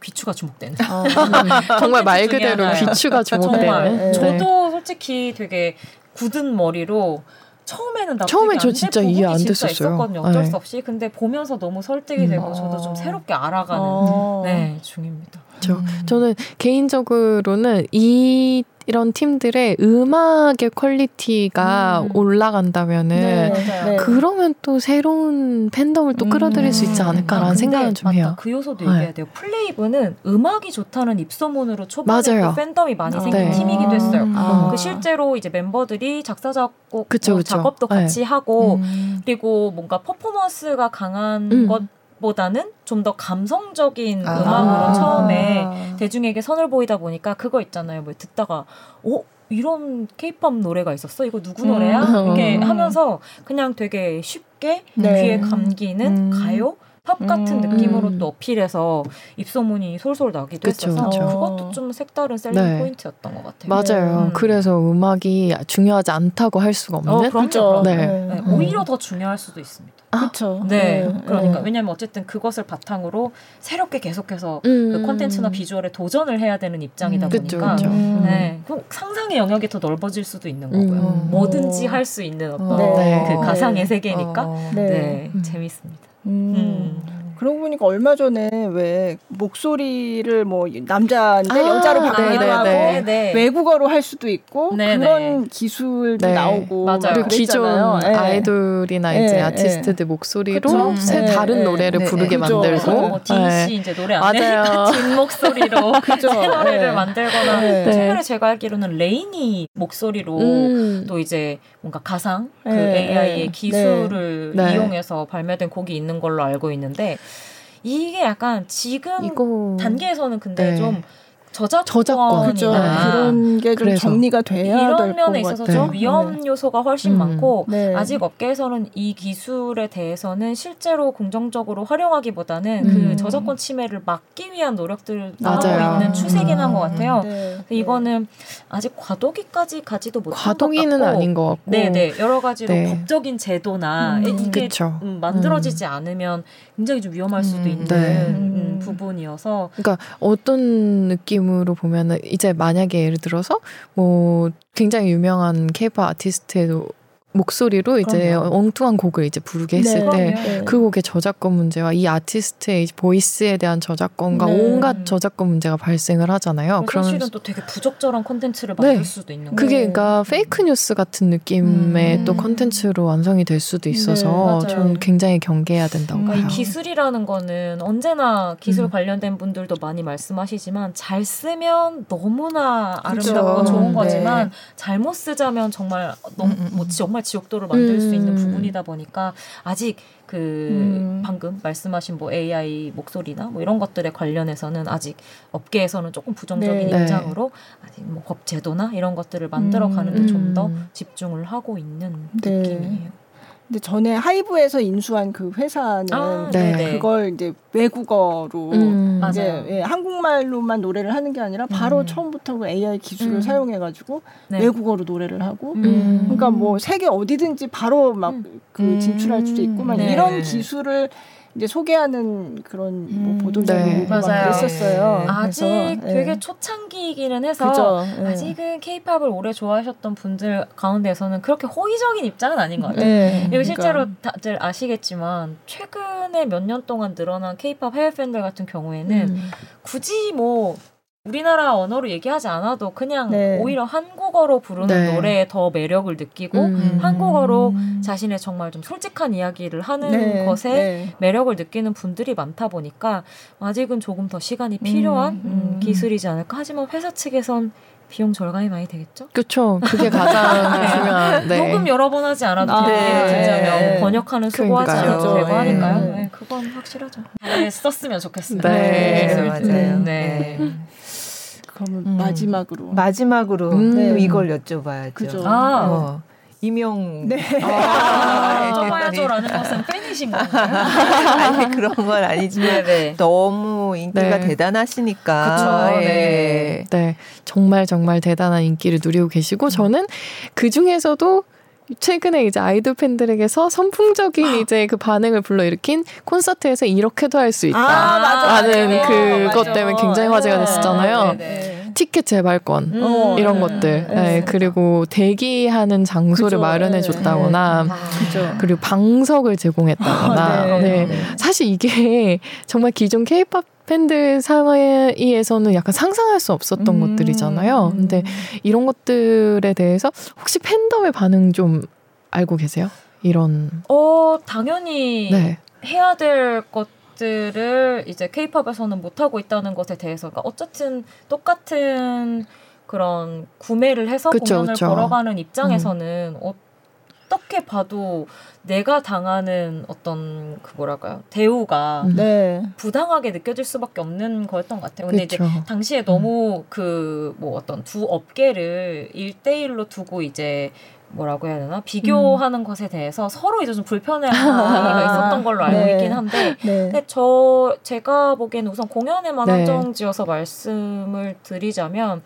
귀추가 주목되는. 아, 정말 말 그대로 귀추가 주목되는. 네. 저도 솔직히 되게 굳은 머리로 처음에는 납득이 처음에 저 진짜 이해 안 됐었어요. 있었거든요. 어쩔 네. 수 없이. 근데 보면서 너무 설득이 되고 음. 저도 좀 새롭게 알아가는 어. 네, 중입니다. 저, 음. 저는 개인적으로는 이 이런 팀들의 음악의 quality가 음. 올라간다면은 네, 네. 그러면 또 새로운 팬덤을 또 끌어들일 음. 수 있지 음. 않을까라는 아, 생각은 좀 맞다. 해요. 그 요소도 네. 얘기해야 돼요. 플레이브는 음악이 좋다는 입소문으로 초반에 또 팬덤이 많이 아, 생긴 네. 팀이기도 했어요. 아. 그 실제로 이제 멤버들이 작사 작곡 그쵸, 뭐 그쵸. 작업도 같이 네. 하고 음. 그리고 뭔가 퍼포먼스가 강한 음. 것 보다는 좀 더 감성적인 아~ 음악으로 처음에 대중에게 선을 보이다 보니까 그거 있잖아요. 뭐 듣다가 어 이런 케이팝 노래가 있었어? 이거 누구 음. 노래야? 이렇게 하면서 그냥 되게 쉽게 네. 귀에 감기는 음. 가요? 팝 같은 음. 느낌으로 또 어필해서 입소문이 솔솔 나기도 그쵸, 했어서 그쵸. 그것도 좀 색다른 셀링 네. 포인트였던 것 같아요. 맞아요. 음. 그래서 음악이 중요하지 않다고 할 수가 없는. 어, 그렇죠. 네. 네. 오히려 더 중요할 수도 있습니다. 그렇죠. 네. 네. 그러니까 네. 왜냐하면 어쨌든 그것을 바탕으로 새롭게 계속해서 음. 그 콘텐츠나 비주얼에 도전을 해야 되는 입장이다 음. 보니까 그쵸, 그쵸. 네. 상상의 영역이 더 넓어질 수도 있는 거고요. 음. 뭐든지 할 수 있는 어떤 네. 그 가상의 세계니까 어. 네. 재밌습니다. 음. 그러고 보니까 얼마 전에 왜 목소리를 뭐 남자인데 아, 여자로 바꾸기도 네, 하고 네, 네. 외국어로 할 수도 있고 네, 그런 네. 기술도 네. 나오고 맞아요. 기존 네. 아이돌이나 이제 아티스트들 목소리로 새 다른 노래를 부르게 만들고. 뭐 DC 이제 노래 안에 목소리로 새 노래를 만들거나 최근에 제가 알기로는 레이니 목소리로 음. 또 이제 뭔가 가상? 그 AI의 기술을 이용해서 발매된 곡이 있는 걸로 알고 있는데 이게 약간 지금 이거... 단계에서는 근데 네. 좀 저작권 저작권 그죠. 그런 게 좀 정리가 돼야 이런 면에 있어서 같아요. 좀 위험 네. 요소가 훨씬 음. 많고 네. 아직 업계에서는 이 기술에 대해서는 실제로 긍정적으로 활용하기보다는 그 음. 그 저작권 침해를 막기 위한 노력들을 하고 있는 추세긴 한것 같아요. 네. 이거는 아직 과도기까지 가지도 못한 과도기는 아닌 것 같고 네네 네. 여러 가지로 네. 법적인 제도나 음. 이게 음, 만들어지지 음. 않으면 굉장히 좀 위험할 수도 음. 있는 네. 부분이어서 그러니까 어떤 느낌 느낌으로 보면은 이제 만약에 예를 들어서 뭐 굉장히 유명한 케이팝 아티스트에도 목소리로 이제 그럼요. 엉뚱한 곡을 이제 부르게 했을 네, 때그 네. 곡의 저작권 문제와 이 아티스트의 보이스에 대한 저작권과 네. 온갖 저작권 문제가 발생을 하잖아요. 그러면 사실은 또 되게 부적절한 콘텐츠를 만들 네. 수도 있는 거예요. 그게 그러니까 페이크 뉴스 같은 느낌의 음. 또 콘텐츠로 완성이 될 수도 있어서 네, 저는 굉장히 경계해야 된다고 음. 봐요. 이 기술이라는 거는 언제나 기술 음. 관련된 분들도 많이 말씀하시지만 잘 쓰면 너무나 아름답고 그쵸. 좋은 네. 거지만 잘못 쓰자면 정말 너무 음, 음, 뭐 정말 지옥도를 만들 음. 수 있는 음. 부분이다 보니까 아직 그 음. 방금 말씀하신 뭐 AI 목소리나 뭐 이런 것들에 관련해서는 아직 업계에서는 조금 부정적인 네. 입장으로 아직 뭐 법 제도나 이런 것들을 만들어 가는데 음. 좀더 집중을 하고 있는 네. 느낌이에요. 근데 전에 하이브에서 인수한 그 회사는 아, 네. 그걸 이제 외국어로 음, 이제 예, 한국말로만 노래를 하는 게 아니라 바로 음. 처음부터 그 AI 기술을 음. 사용해가지고 네. 외국어로 노래를 하고 음. 그러니까 뭐 세계 어디든지 바로 막그 음. 진출할 수도 있고 막 네. 이런 기술을 이제 소개하는 그런 뭐 음, 보도자료 네. 그랬었어요. 네. 아직 그래서, 네. 되게 초창기이기는 해서 그죠, 네. 아직은 케이팝을 오래 좋아하셨던 분들 가운데서는 그렇게 호의적인 입장은 아닌 것 같아요. 네, 그리고 그러니까. 실제로 다들 아시겠지만 최근에 몇 년 동안 늘어난 케이팝 해외 팬들 같은 경우에는 음. 굳이 뭐 우리나라 언어로 얘기하지 않아도 그냥 네. 오히려 한국어로 부르는 네. 노래에 더 매력을 느끼고 음. 한국어로 자신의 정말 좀 솔직한 이야기를 하는 네. 것에 네. 매력을 느끼는 분들이 많다 보니까 아직은 조금 더 시간이 필요한 음. 음, 기술이지 않을까 하지만 회사 측에선 비용 절감이 많이 되겠죠? 그렇죠. 그게 가장 네. 중요한. 네. 녹음 여러 번 하지 않아도 아, 네. 번역하는 수고하지 않아도 되고 하니까요. 네. 그건 확실하죠. 네, 썼으면 좋겠습니다. 네, 네. 맞아요. 네. 그러면 음. 마지막으로 마지막으로 음. 이걸 여쭤봐야죠. 그죠. 아. 어. 이명 네. 아, 여쭤봐야죠라는 것은 팬이신 건가요? 아니 그런 건 아니지만 네네. 네. 너무 인기가 네. 대단하시니까 그쵸, 네. 네. 네 정말 정말 대단한 인기를 누리고 계시고 저는 그 중에서도 최근에 이제 아이돌 팬들에게서 선풍적인 이제 그 반응을 불러일으킨 콘서트에서 이렇게도 할 수 있다. 아, 맞아, 라는 그것 때문에 굉장히 화제가 됐었잖아요. 네, 네. 티켓 재발권 음, 이런 것들. 네, 네, 그리고 대기하는 장소를 마련해 줬다거나 네. 아, 그리고 방석을 제공했다거나. 아, 네. 사실 이게 정말 기존 케이팝 팬들 사이에서는 약간 상상할 수 없었던 음. 것들이잖아요. 근데 이런 것들에 대해서 혹시 팬덤의 반응 좀 알고 계세요? 이런. 어, 당연히 네. 해야 될 것 들을 이제 케이팝에서는 못 하고 있다는 것에 대해서. 그러니까 어쨌든 똑같은 그런 구매를 해서 그쵸, 공연을 그쵸. 보러 가는 입장에서는 음. 어떻게 봐도 내가 당하는 어떤 그 뭐랄까요 대우가 음. 네. 부당하게 느껴질 수밖에 없는 거였던 것 같아요. 근데 그쵸. 이제 당시에 너무 음. 그뭐 어떤 두 업계를 일대일로 두고 이제 뭐라고 해야 되나 비교하는 음. 것에 대해서 서로 이제 좀 불편해하는 게 있었던 걸로 알고 네. 있긴 한데 네. 근데 저 제가 보기에는 우선 공연에만 네. 한정지어서 말씀을 드리자면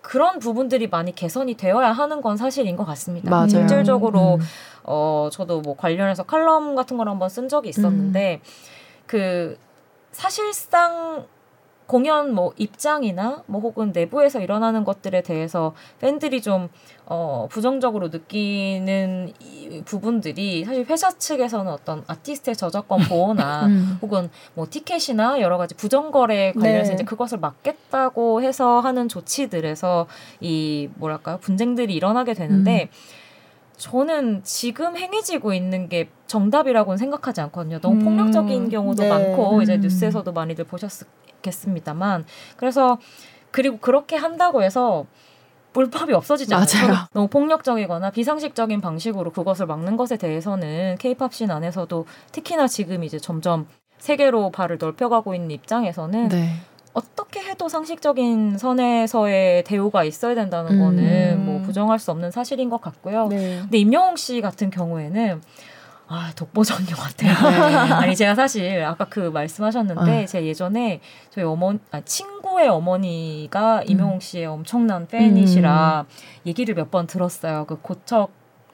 그런 부분들이 많이 개선이 되어야 하는 건 사실인 것 같습니다. 맞아요. 실질적으로 음. 어 저도 뭐 관련해서 칼럼 같은 걸 한번 쓴 적이 있었는데 음. 그 사실상 공연 뭐 입장이나 뭐 혹은 내부에서 일어나는 것들에 대해서 팬들이 좀 어, 부정적으로 느끼는 이 부분들이 사실 회사 측에서는 어떤 아티스트의 저작권 보호나 음. 혹은 뭐 티켓이나 여러 가지 부정거래 관련해서 네. 이제 그것을 막겠다고 해서 하는 조치들에서 이 뭐랄까요 분쟁들이 일어나게 되는데 음. 저는 지금 행해지고 있는 게 정답이라고는 생각하지 않거든요. 너무 음. 폭력적인 경우도 네. 많고 이제 음. 뉴스에서도 많이들 보셨 겠습니다만 그래서 그리고 그렇게 한다고 해서 불법이 없어지지 않아요. 너무 폭력적이거나 비상식적인 방식으로 그것을 막는 것에 대해서는 케이팝 씬 안에서도 특히나 지금 이제 점점 세계로 발을 넓혀가고 있는 입장에서는 네. 어떻게 해도 상식적인 선에서의 대우가 있어야 된다는 음. 거는 뭐 부정할 수 없는 사실인 것 같고요. 네. 근데 임영웅 씨 같은 경우에는 아, 독보적인 것 같아요. 네. 아니, 제가 사실 아까 그 말씀하셨는데, 어. 제가 예전에 저희 어머, 아, 친구의 어머니가 음. 임영웅 씨의 엄청난 팬이시라 음. 얘기를 몇 번 들었어요. 그 고척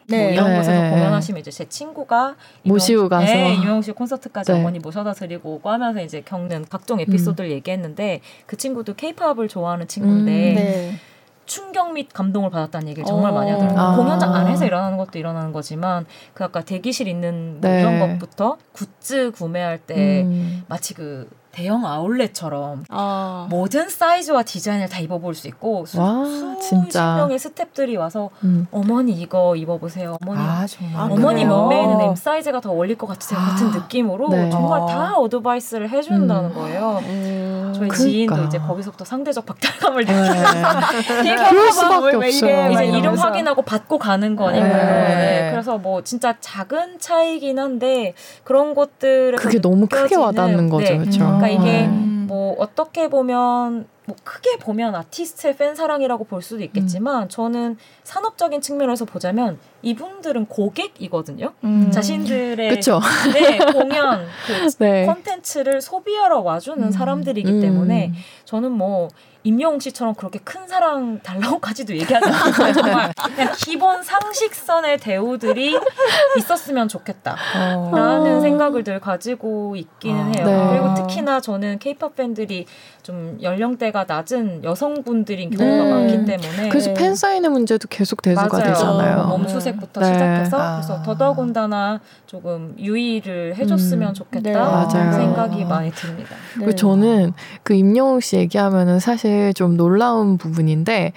뭐 네. 뭐 이런 곳에서 네. 공연하시면 이제 제 친구가 모시고 가서 네, 임영웅 씨 콘서트까지 네. 어머니 모셔다 드리고 오고 하면서 이제 겪는 각종 에피소드를 음. 얘기했는데 그 친구도 케이팝을 좋아하는 친구인데 음. 네. 충격 및 감동을 받았다는 얘기를 정말 많이 하더라고요. 아. 공연장 안에서 일어나는 것도 일어나는 거지만 그 아까 대기실 있는 뭐 네. 이런 것부터 굿즈 구매할 때 음. 마치 그 대형 아울렛처럼 아. 모든 사이즈와 디자인을 다 입어볼 수 있고 수, 와, 수십 명의 스탭들이 와서 음. 어머니 이거 입어보세요. 어머니 아, 어머니 아, 몸매에는 M 사이즈가 더 어울릴 것 같으세요. 아. 같은 느낌으로 네. 정말 다 어드바이스를 해준다는 음. 거예요. 음. 저희 그러니까. 지인도 이제 거기서부터 상대적 박탈감을 네. 느끼면서 그럴 수밖에 없어요. 이제 이름 확인하고 받고 가는 거니까요. 네. 네. 그래서 뭐 진짜 작은 차이긴 한데 그런 것들을 그게 너무 크게 와닿는 거죠, 네. 그렇죠. 그러니까 이게 음. 뭐 어떻게 보면 뭐 크게 보면 아티스트의 팬 사랑이라고 볼 수도 있겠지만 음. 저는 산업적인 측면에서 보자면 이분들은 고객이거든요. 음. 자신들의 그쵸? 네, 공연 그 네. 콘텐츠를 소비하러 와주는 음. 사람들이기 음. 때문에 저는 뭐 임영웅 씨처럼 그렇게 큰 사랑 달라고까지도 얘기하지 않아요. 정말 그냥 기본 상식선의 대우들이 있었으면 좋겠다라는 어. 생각을 늘 가지고 있기는 아, 해요. 네. 그리고 특히나 저는 케이팝 팬들이 좀 연령대가 낮은 여성분들인 경우가 네. 많기 때문에 그래서 팬 사인의 문제도 계속 대두가 맞아요. 되잖아요. 몸수색부터 네. 시작해서 아. 그래서 더더군다나 조금 유의를 해줬으면 음. 좋겠다 네. 생각이 많이 듭니다. 그리고 저는 그 임영웅 씨 얘기하면은 사실 게좀 놀라운 부분인데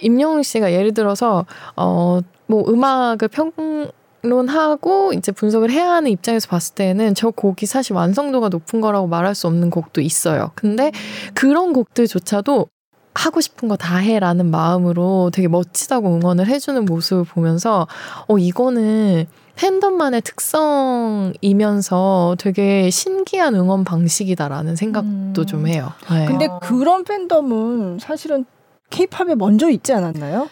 임영웅 씨가 예를 들어서 어 뭐 음악을 평 론하고 이제 분석을 해야 하는 입장에서 봤을 때는 저 곡이 사실 완성도가 높은 거라고 말할 수 없는 곡도 있어요. 근데 그런 곡들조차도 하고 싶은 거 다 해라는 마음으로 되게 멋지다고 응원을 해주는 모습을 보면서 어 이거는 팬덤만의 특성이면서 되게 신기한 응원 방식이다라는 생각도 음. 좀 해요. 네. 근데 그런 팬덤은 사실은 케이팝에 먼저 있지 않았나요?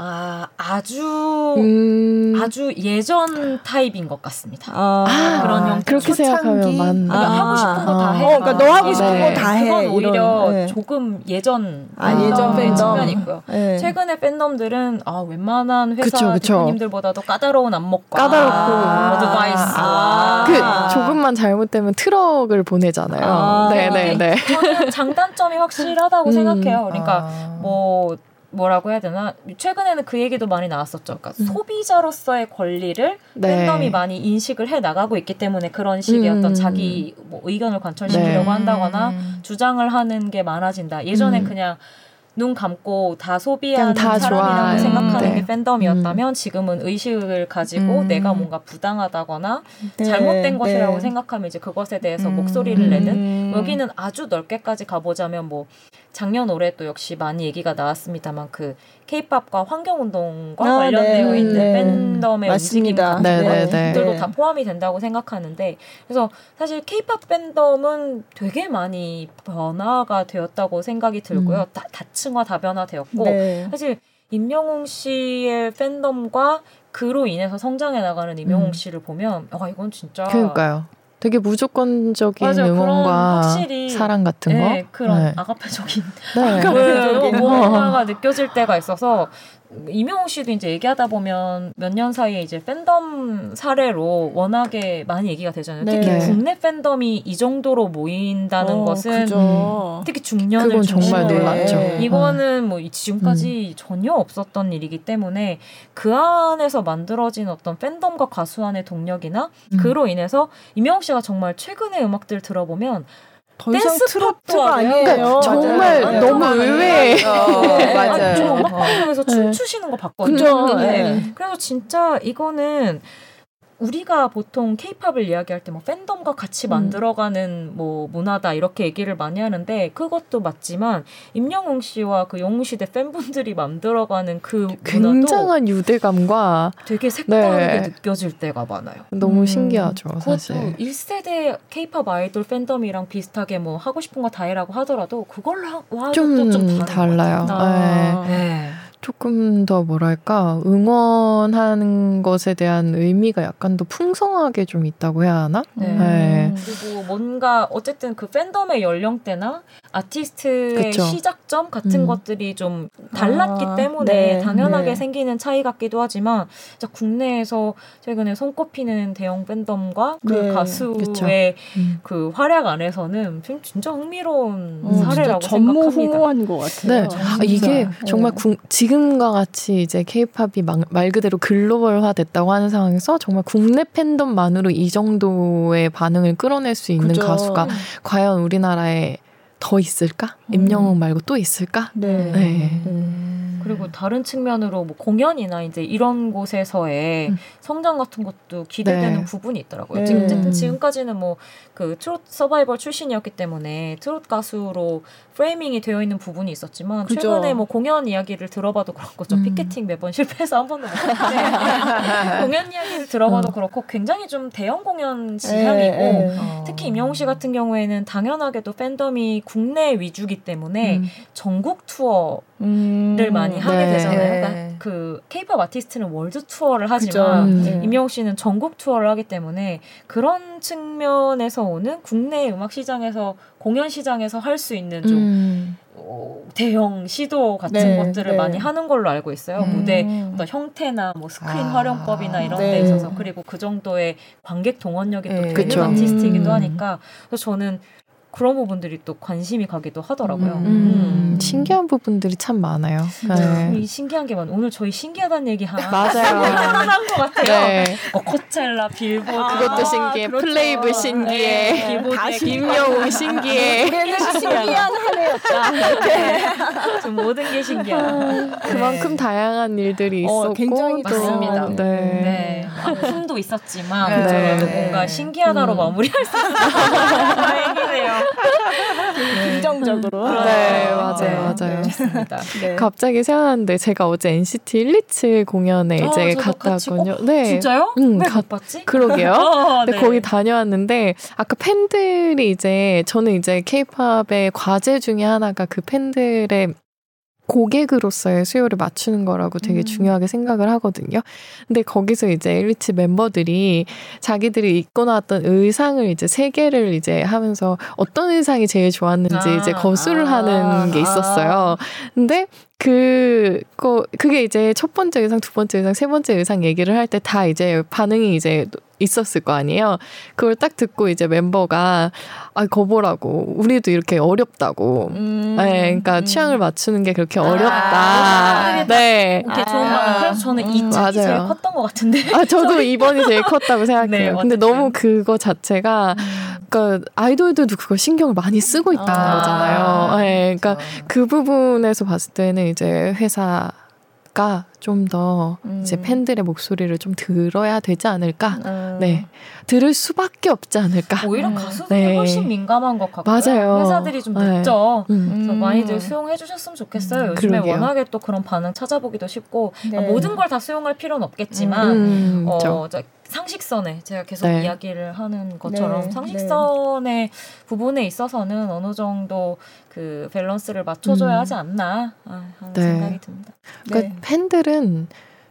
아, 아주 음... 아주 예전 타입인 것 같습니다. 아, 아 그런 형 그렇게 생각하면 맞네. 아, 하고 싶은 거다 아, 해. 어, 그러니까 너 하고 싶은 네. 거다 해. 그건 오히려 네. 조금 예전 아, 예전 팬 측면이 있고요. 네. 최근에 팬덤들은 아, 웬만한 회사. 대표님들보다도 까다로운 안목과 까다롭고 advice 아, 그 조금만 잘못되면 트럭을 보내잖아요. 아, 네, 네, 네. 저는 장단점이 확실하다고 음. 생각해요. 그러니까 뭐 뭐라고 해야 되나 최근에는 그 얘기도 많이 나왔었죠. 그러니까 음. 소비자로서의 권리를 네. 팬덤이 많이 인식을 해 나가고 있기 때문에 그런 식의 음. 어떤 자기 뭐 의견을 관철시키려고 네. 한다거나 음. 주장을 하는 게 많아진다. 예전에 음. 그냥 눈 감고 다 소비하는 다 사람이라고 좋아. 생각하는 네. 게 팬덤이었다면 음. 지금은 의식을 가지고 음. 내가 뭔가 부당하다거나 네. 잘못된 네. 것이라고 생각하면 이제 그것에 대해서 음. 목소리를 내는 음. 여기는 아주 넓게까지 가보자면 뭐 작년 올해 또 역시 많이 얘기가 나왔습니다만 그 케이팝과 환경운동과 아, 관련되어 네. 있는 네. 팬덤의 움직임 같은 네, 네, 네. 것들도 다 포함이 된다고 생각하는데 그래서 사실 케이팝 팬덤은 되게 많이 변화가 되었다고 생각이 들고요. 음. 다, 다층화 다변화되었고 네. 사실 임영웅 씨의 팬덤과 그로 인해서 성장해 나가는 임영웅 음. 씨를 보면 아 이건 진짜 그러니까요. 되게 무조건적인 맞아요. 응원과 사랑 같은 네, 거 그런 네. 아가페적인 네. 아가페적인 뭔가가 느껴질 때가 있어서 이명호 씨도 이제 얘기하다 보면 몇 년 사이에 이제 팬덤 사례로 워낙에 많이 얘기가 되잖아요. 네. 특히 국내 팬덤이 이 정도로 모인다는 어, 것은 그죠. 특히 중년을 정말 놀랐죠. 네. 이거는 뭐 지금까지 음. 전혀 없었던 일이기 때문에 그 안에서 만들어진 어떤 팬덤과 가수 안의 동력이나 음. 그로 인해서 이명호 씨가 정말 최근의 음악들 들어보면 더 이상 트로트가 아니에요. 그러니까 정말 맞아요. 너무 의외. 네. 맞아요. 저 음악 방송에서 춤추시는 거 봤거든요. 네. 그래서 진짜 이거는 우리가 보통 케이팝을 이야기할 때 뭐 팬덤과 같이 음. 만들어가는 뭐 문화다 이렇게 얘기를 많이 하는데 그것도 맞지만 임영웅 씨와 그 영웅 시대 팬분들이 만들어가는 그 굉장한 유대감과 되게 색다르게 네. 느껴질 때가 많아요. 너무 음. 신기하죠, 사실. 1세대 케이팝 아이돌 팬덤이랑 비슷하게 뭐 하고 싶은 거 다 해라고 하더라도 그걸로 와도 좀, 좀 달라요. 아. 네. 네. 조금 더 뭐랄까 응원하는 것에 대한 의미가 약간 더 풍성하게 좀 있다고 해야 하나? 네. 네. 그리고 뭔가 어쨌든 그 팬덤의 연령대나 아티스트의 그쵸. 시작점 같은 음. 것들이 좀 달랐기 아, 때문에 네. 당연하게 네. 생기는 차이 같기도 하지만 진짜 국내에서 최근에 손꼽히는 대형 팬덤과 그 네. 가수의 음. 그 활약 안에서는 진짜 흥미로운 음, 사례라고 진짜 생각합니다. 것 같아요. 네. 아, 이게 정말 구, 지금 과 같이 이제 케이팝이 말 그대로 글로벌화 됐다고 하는 상황에서 정말 국내 팬덤만으로 이 정도의 반응을 끌어낼 수 있는 그죠. 가수가 과연 우리나라에 더 있을까? 음. 임영웅 말고 또 있을까? 네. 네. 음. 그리고 다른 측면으로 뭐 공연이나 이제 이런 곳에서의 음. 성장 같은 것도 기대되는 네. 부분이 있더라고요. 네. 지금 지금까지는 뭐 그 트롯 서바이벌 출신이었기 때문에 트롯 가수로 프레이밍이 되어 있는 부분이 있었지만 그죠. 최근에 뭐 공연 이야기를 들어봐도 그렇고 좀 음. 피켓팅 매번 실패해서 한 번도 못했는데 공연 이야기를 들어봐도 어. 그렇고 굉장히 좀 대형 공연 지향이고 에, 에. 특히 임영웅 씨 같은 경우에는 당연하게도 팬덤이 국내 위주기 때문에 음. 전국 투어를 음. 많이 하게 네. 되잖아요. 그러니까 그 케이팝 아티스트는 world tour를 하지만 음. 임영웅 씨는 전국 투어를 하기 때문에 그런 측면에서 오는 국내 음악 시장에서 공연 시장에서 할 수 있는 좀 음. 어, 대형 시도 같은 네, 것들을 네. 많이 하는 걸로 알고 있어요. 음. 무대 어떤 형태나 뭐 스크린 아. 활용법이나 이런 네. 데 있어서 그리고 그 정도의 관객 동원력이 또 되는 네. 아티스트이기도 음. 하니까 그래서 저는 그런 부분들이 또 관심이 가기도 하더라고요. 음. 음. 신기한 부분들이 참 많아요. 네. 네. 신기한 게 많. 오늘 저희 신기하다는 얘기 하나 맞아요. 하나인 것 같아요. 네. 어, 코첼라, 빌보드 아, 그것도 신기해. 그렇죠. 플레이브 신기해. 네. 빌보드 김영웅 신기해. 신기한 한 해였다. 네. 좀 모든 게 신기한. 그만큼 다양한 일들이 어, 있었고 굉장히 맞습니다. 네. 네. 아픔도 있었지만 네. 뭔가 신기하다로 음. 마무리할 수 있어서 다행이네요. 긍정적으로. 네, 네, 맞아요, 맞아요. 네. 갑자기 생각났는데 제가 어제 NCT 127 공연에 아, 이제 갔다 왔거든요. 어? 네. 진짜요? 응, 가, 봤지? 그러게요. 어, 근데 네. 거기 다녀왔는데 아까 팬들이 이제 저는 이제 케이팝의 과제 중에 하나가 그 팬들의 고객으로서의 수요를 맞추는 거라고 되게 음. 중요하게 생각을 하거든요. 근데 거기서 이제 엘리트 멤버들이 자기들이 입고 나왔던 의상을 이제 세 개를 이제 하면서 어떤 의상이 제일 좋았는지 아, 이제 거수를 아, 하는 게 있었어요. 근데 그, 거, 그게 이제 첫 번째 의상, 두 번째 의상, 세 번째 의상 얘기를 할 때 다 이제 반응이 이제 있었을 거 아니에요. 그걸 딱 듣고 이제 멤버가 아 거보라고 우리도 이렇게 어렵다고. 음. 네, 그러니까 음. 취향을 맞추는 게 그렇게 어렵다. 아, 네. 오케이 좋은 말. 그래서 저는 음. 이 짝이 제일 컸던 것 같은데. 아 저도 이번이 제일 컸다고 생각해요. 네, 근데 너무 그거 자체가 음. 그러니까 아이돌들도 그걸 신경을 많이 쓰고 있다는 아. 거잖아요. 네, 그러니까 그렇죠. 그 부분에서 봤을 때는 이제 회사 가 좀더 음. 이제 팬들의 목소리를 좀 들어야 되지 않을까? 음. 네, 들을 수밖에 없지 않을까? 오히려 음. 가수들이 네. 훨씬 민감한 것 같고요. 맞아요. 회사들이 좀 네. 늦죠. 네. 그래서 많이들 수용해 주셨으면 좋겠어요. 음. 요즘에 그러게요. 워낙에 또 그런 반응 찾아보기도 쉽고 네. 모든 걸 다 수용할 필요는 없겠지만 음. 어, 상식선에 제가 계속 네. 이야기를 하는 것처럼 네. 상식선의 네. 부분에 있어서는 어느 정도 그 밸런스를 맞춰줘야 음. 하지 않나 아, 하는 네. 생각이 듭니다. 그러니까 네. 팬들은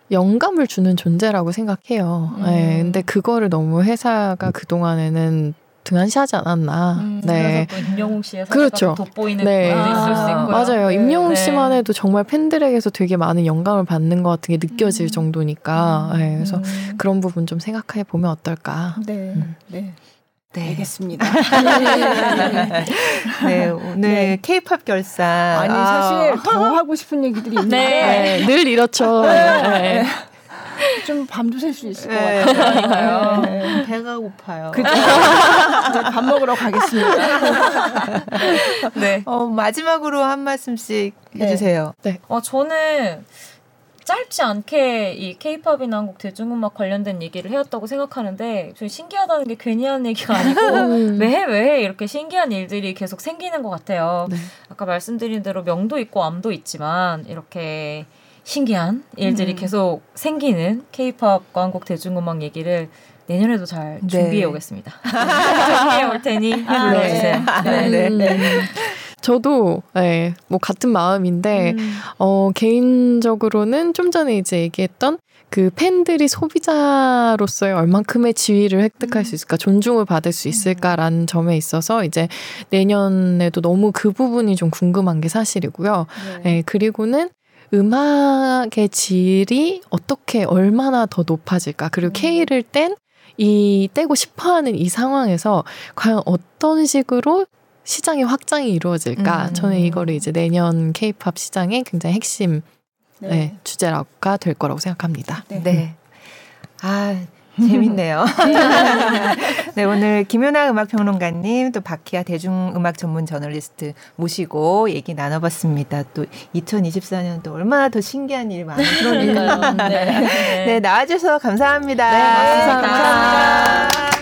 영감을 주는 존재라고 생각해요. 음. 네, 근데 그거를 너무 회사가 그 동안에는 등한시하지 않았나. 음, 네. 임영웅 씨의 그렇죠. 돋보이는 네. 아. 맞아요. 네. 임영웅 네. 씨만 해도 정말 팬들에게서 되게 많은 영감을 받는 것 같은 게 느껴질 음. 정도니까. 네, 그래서 음. 그런 부분 좀 생각해 보면 어떨까. 네. 음. 네. 네. 알겠습니다. 네, 오늘 케이팝 네. 결산. 아니, 사실 아. 더 하고 싶은 얘기들이 있는데. 네. 늘 이렇죠. 네. 좀 밤도 셀수 있을 네, 것 같아요. 네. 배가 고파요. 그죠? 밥 먹으러 가겠습니다. 네. 어, 마지막으로 한 말씀씩 네. 해주세요. 네. 어, 저는 짧지 않게 이 케이팝이나 한국 대중음악 관련된 얘기를 해왔다고 생각하는데 좀 신기하다는 게 괜히 하는 얘기가 아니고 음. 매해 매해 이렇게 신기한 일들이 계속 생기는 것 같아요. 네. 아까 말씀드린 대로 명도 있고 암도 있지만 이렇게 신기한 일들이 음. 계속 생기는 케이팝과 한국 대중음악 얘기를 내년에도 잘 네. 준비해 오겠습니다. 준비해 올 테니 아, 불러주세요. 네. 네. 네. 음. 저도 네, 뭐 같은 마음인데 음. 어 개인적으로는 좀 전에 이제 얘기했던 그 팬들이 소비자로서의 얼만큼의 지위를 획득할 수 음. 있을까, 존중을 받을 수 있을까라는 음. 점에 있어서 이제 내년에도 너무 그 부분이 좀 궁금한 게 사실이고요. 네. 네 그리고는 음악의 질이 어떻게 얼마나 더 높아질까, 그리고 음. K를 뗀 이 떼고 싶어하는 이 상황에서 과연 어떤 식으로 시장의 확장이 이루어질까? 음. 저는 이거를 이제 내년 케이팝 시장의 굉장히 핵심 네. 네, 주제가 될 거라고 생각합니다. 네. 네. 아, 재밌네요. 네, 오늘 김연아 음악평론가님, 또 박희아 대중음악 전문 저널리스트 모시고 얘기 나눠봤습니다. 또 2024년도 얼마나 더 신기한 일이 많으니까요. 네. 네, 나와주셔서 감사합니다. 네, 감사합니다. 감사합니다.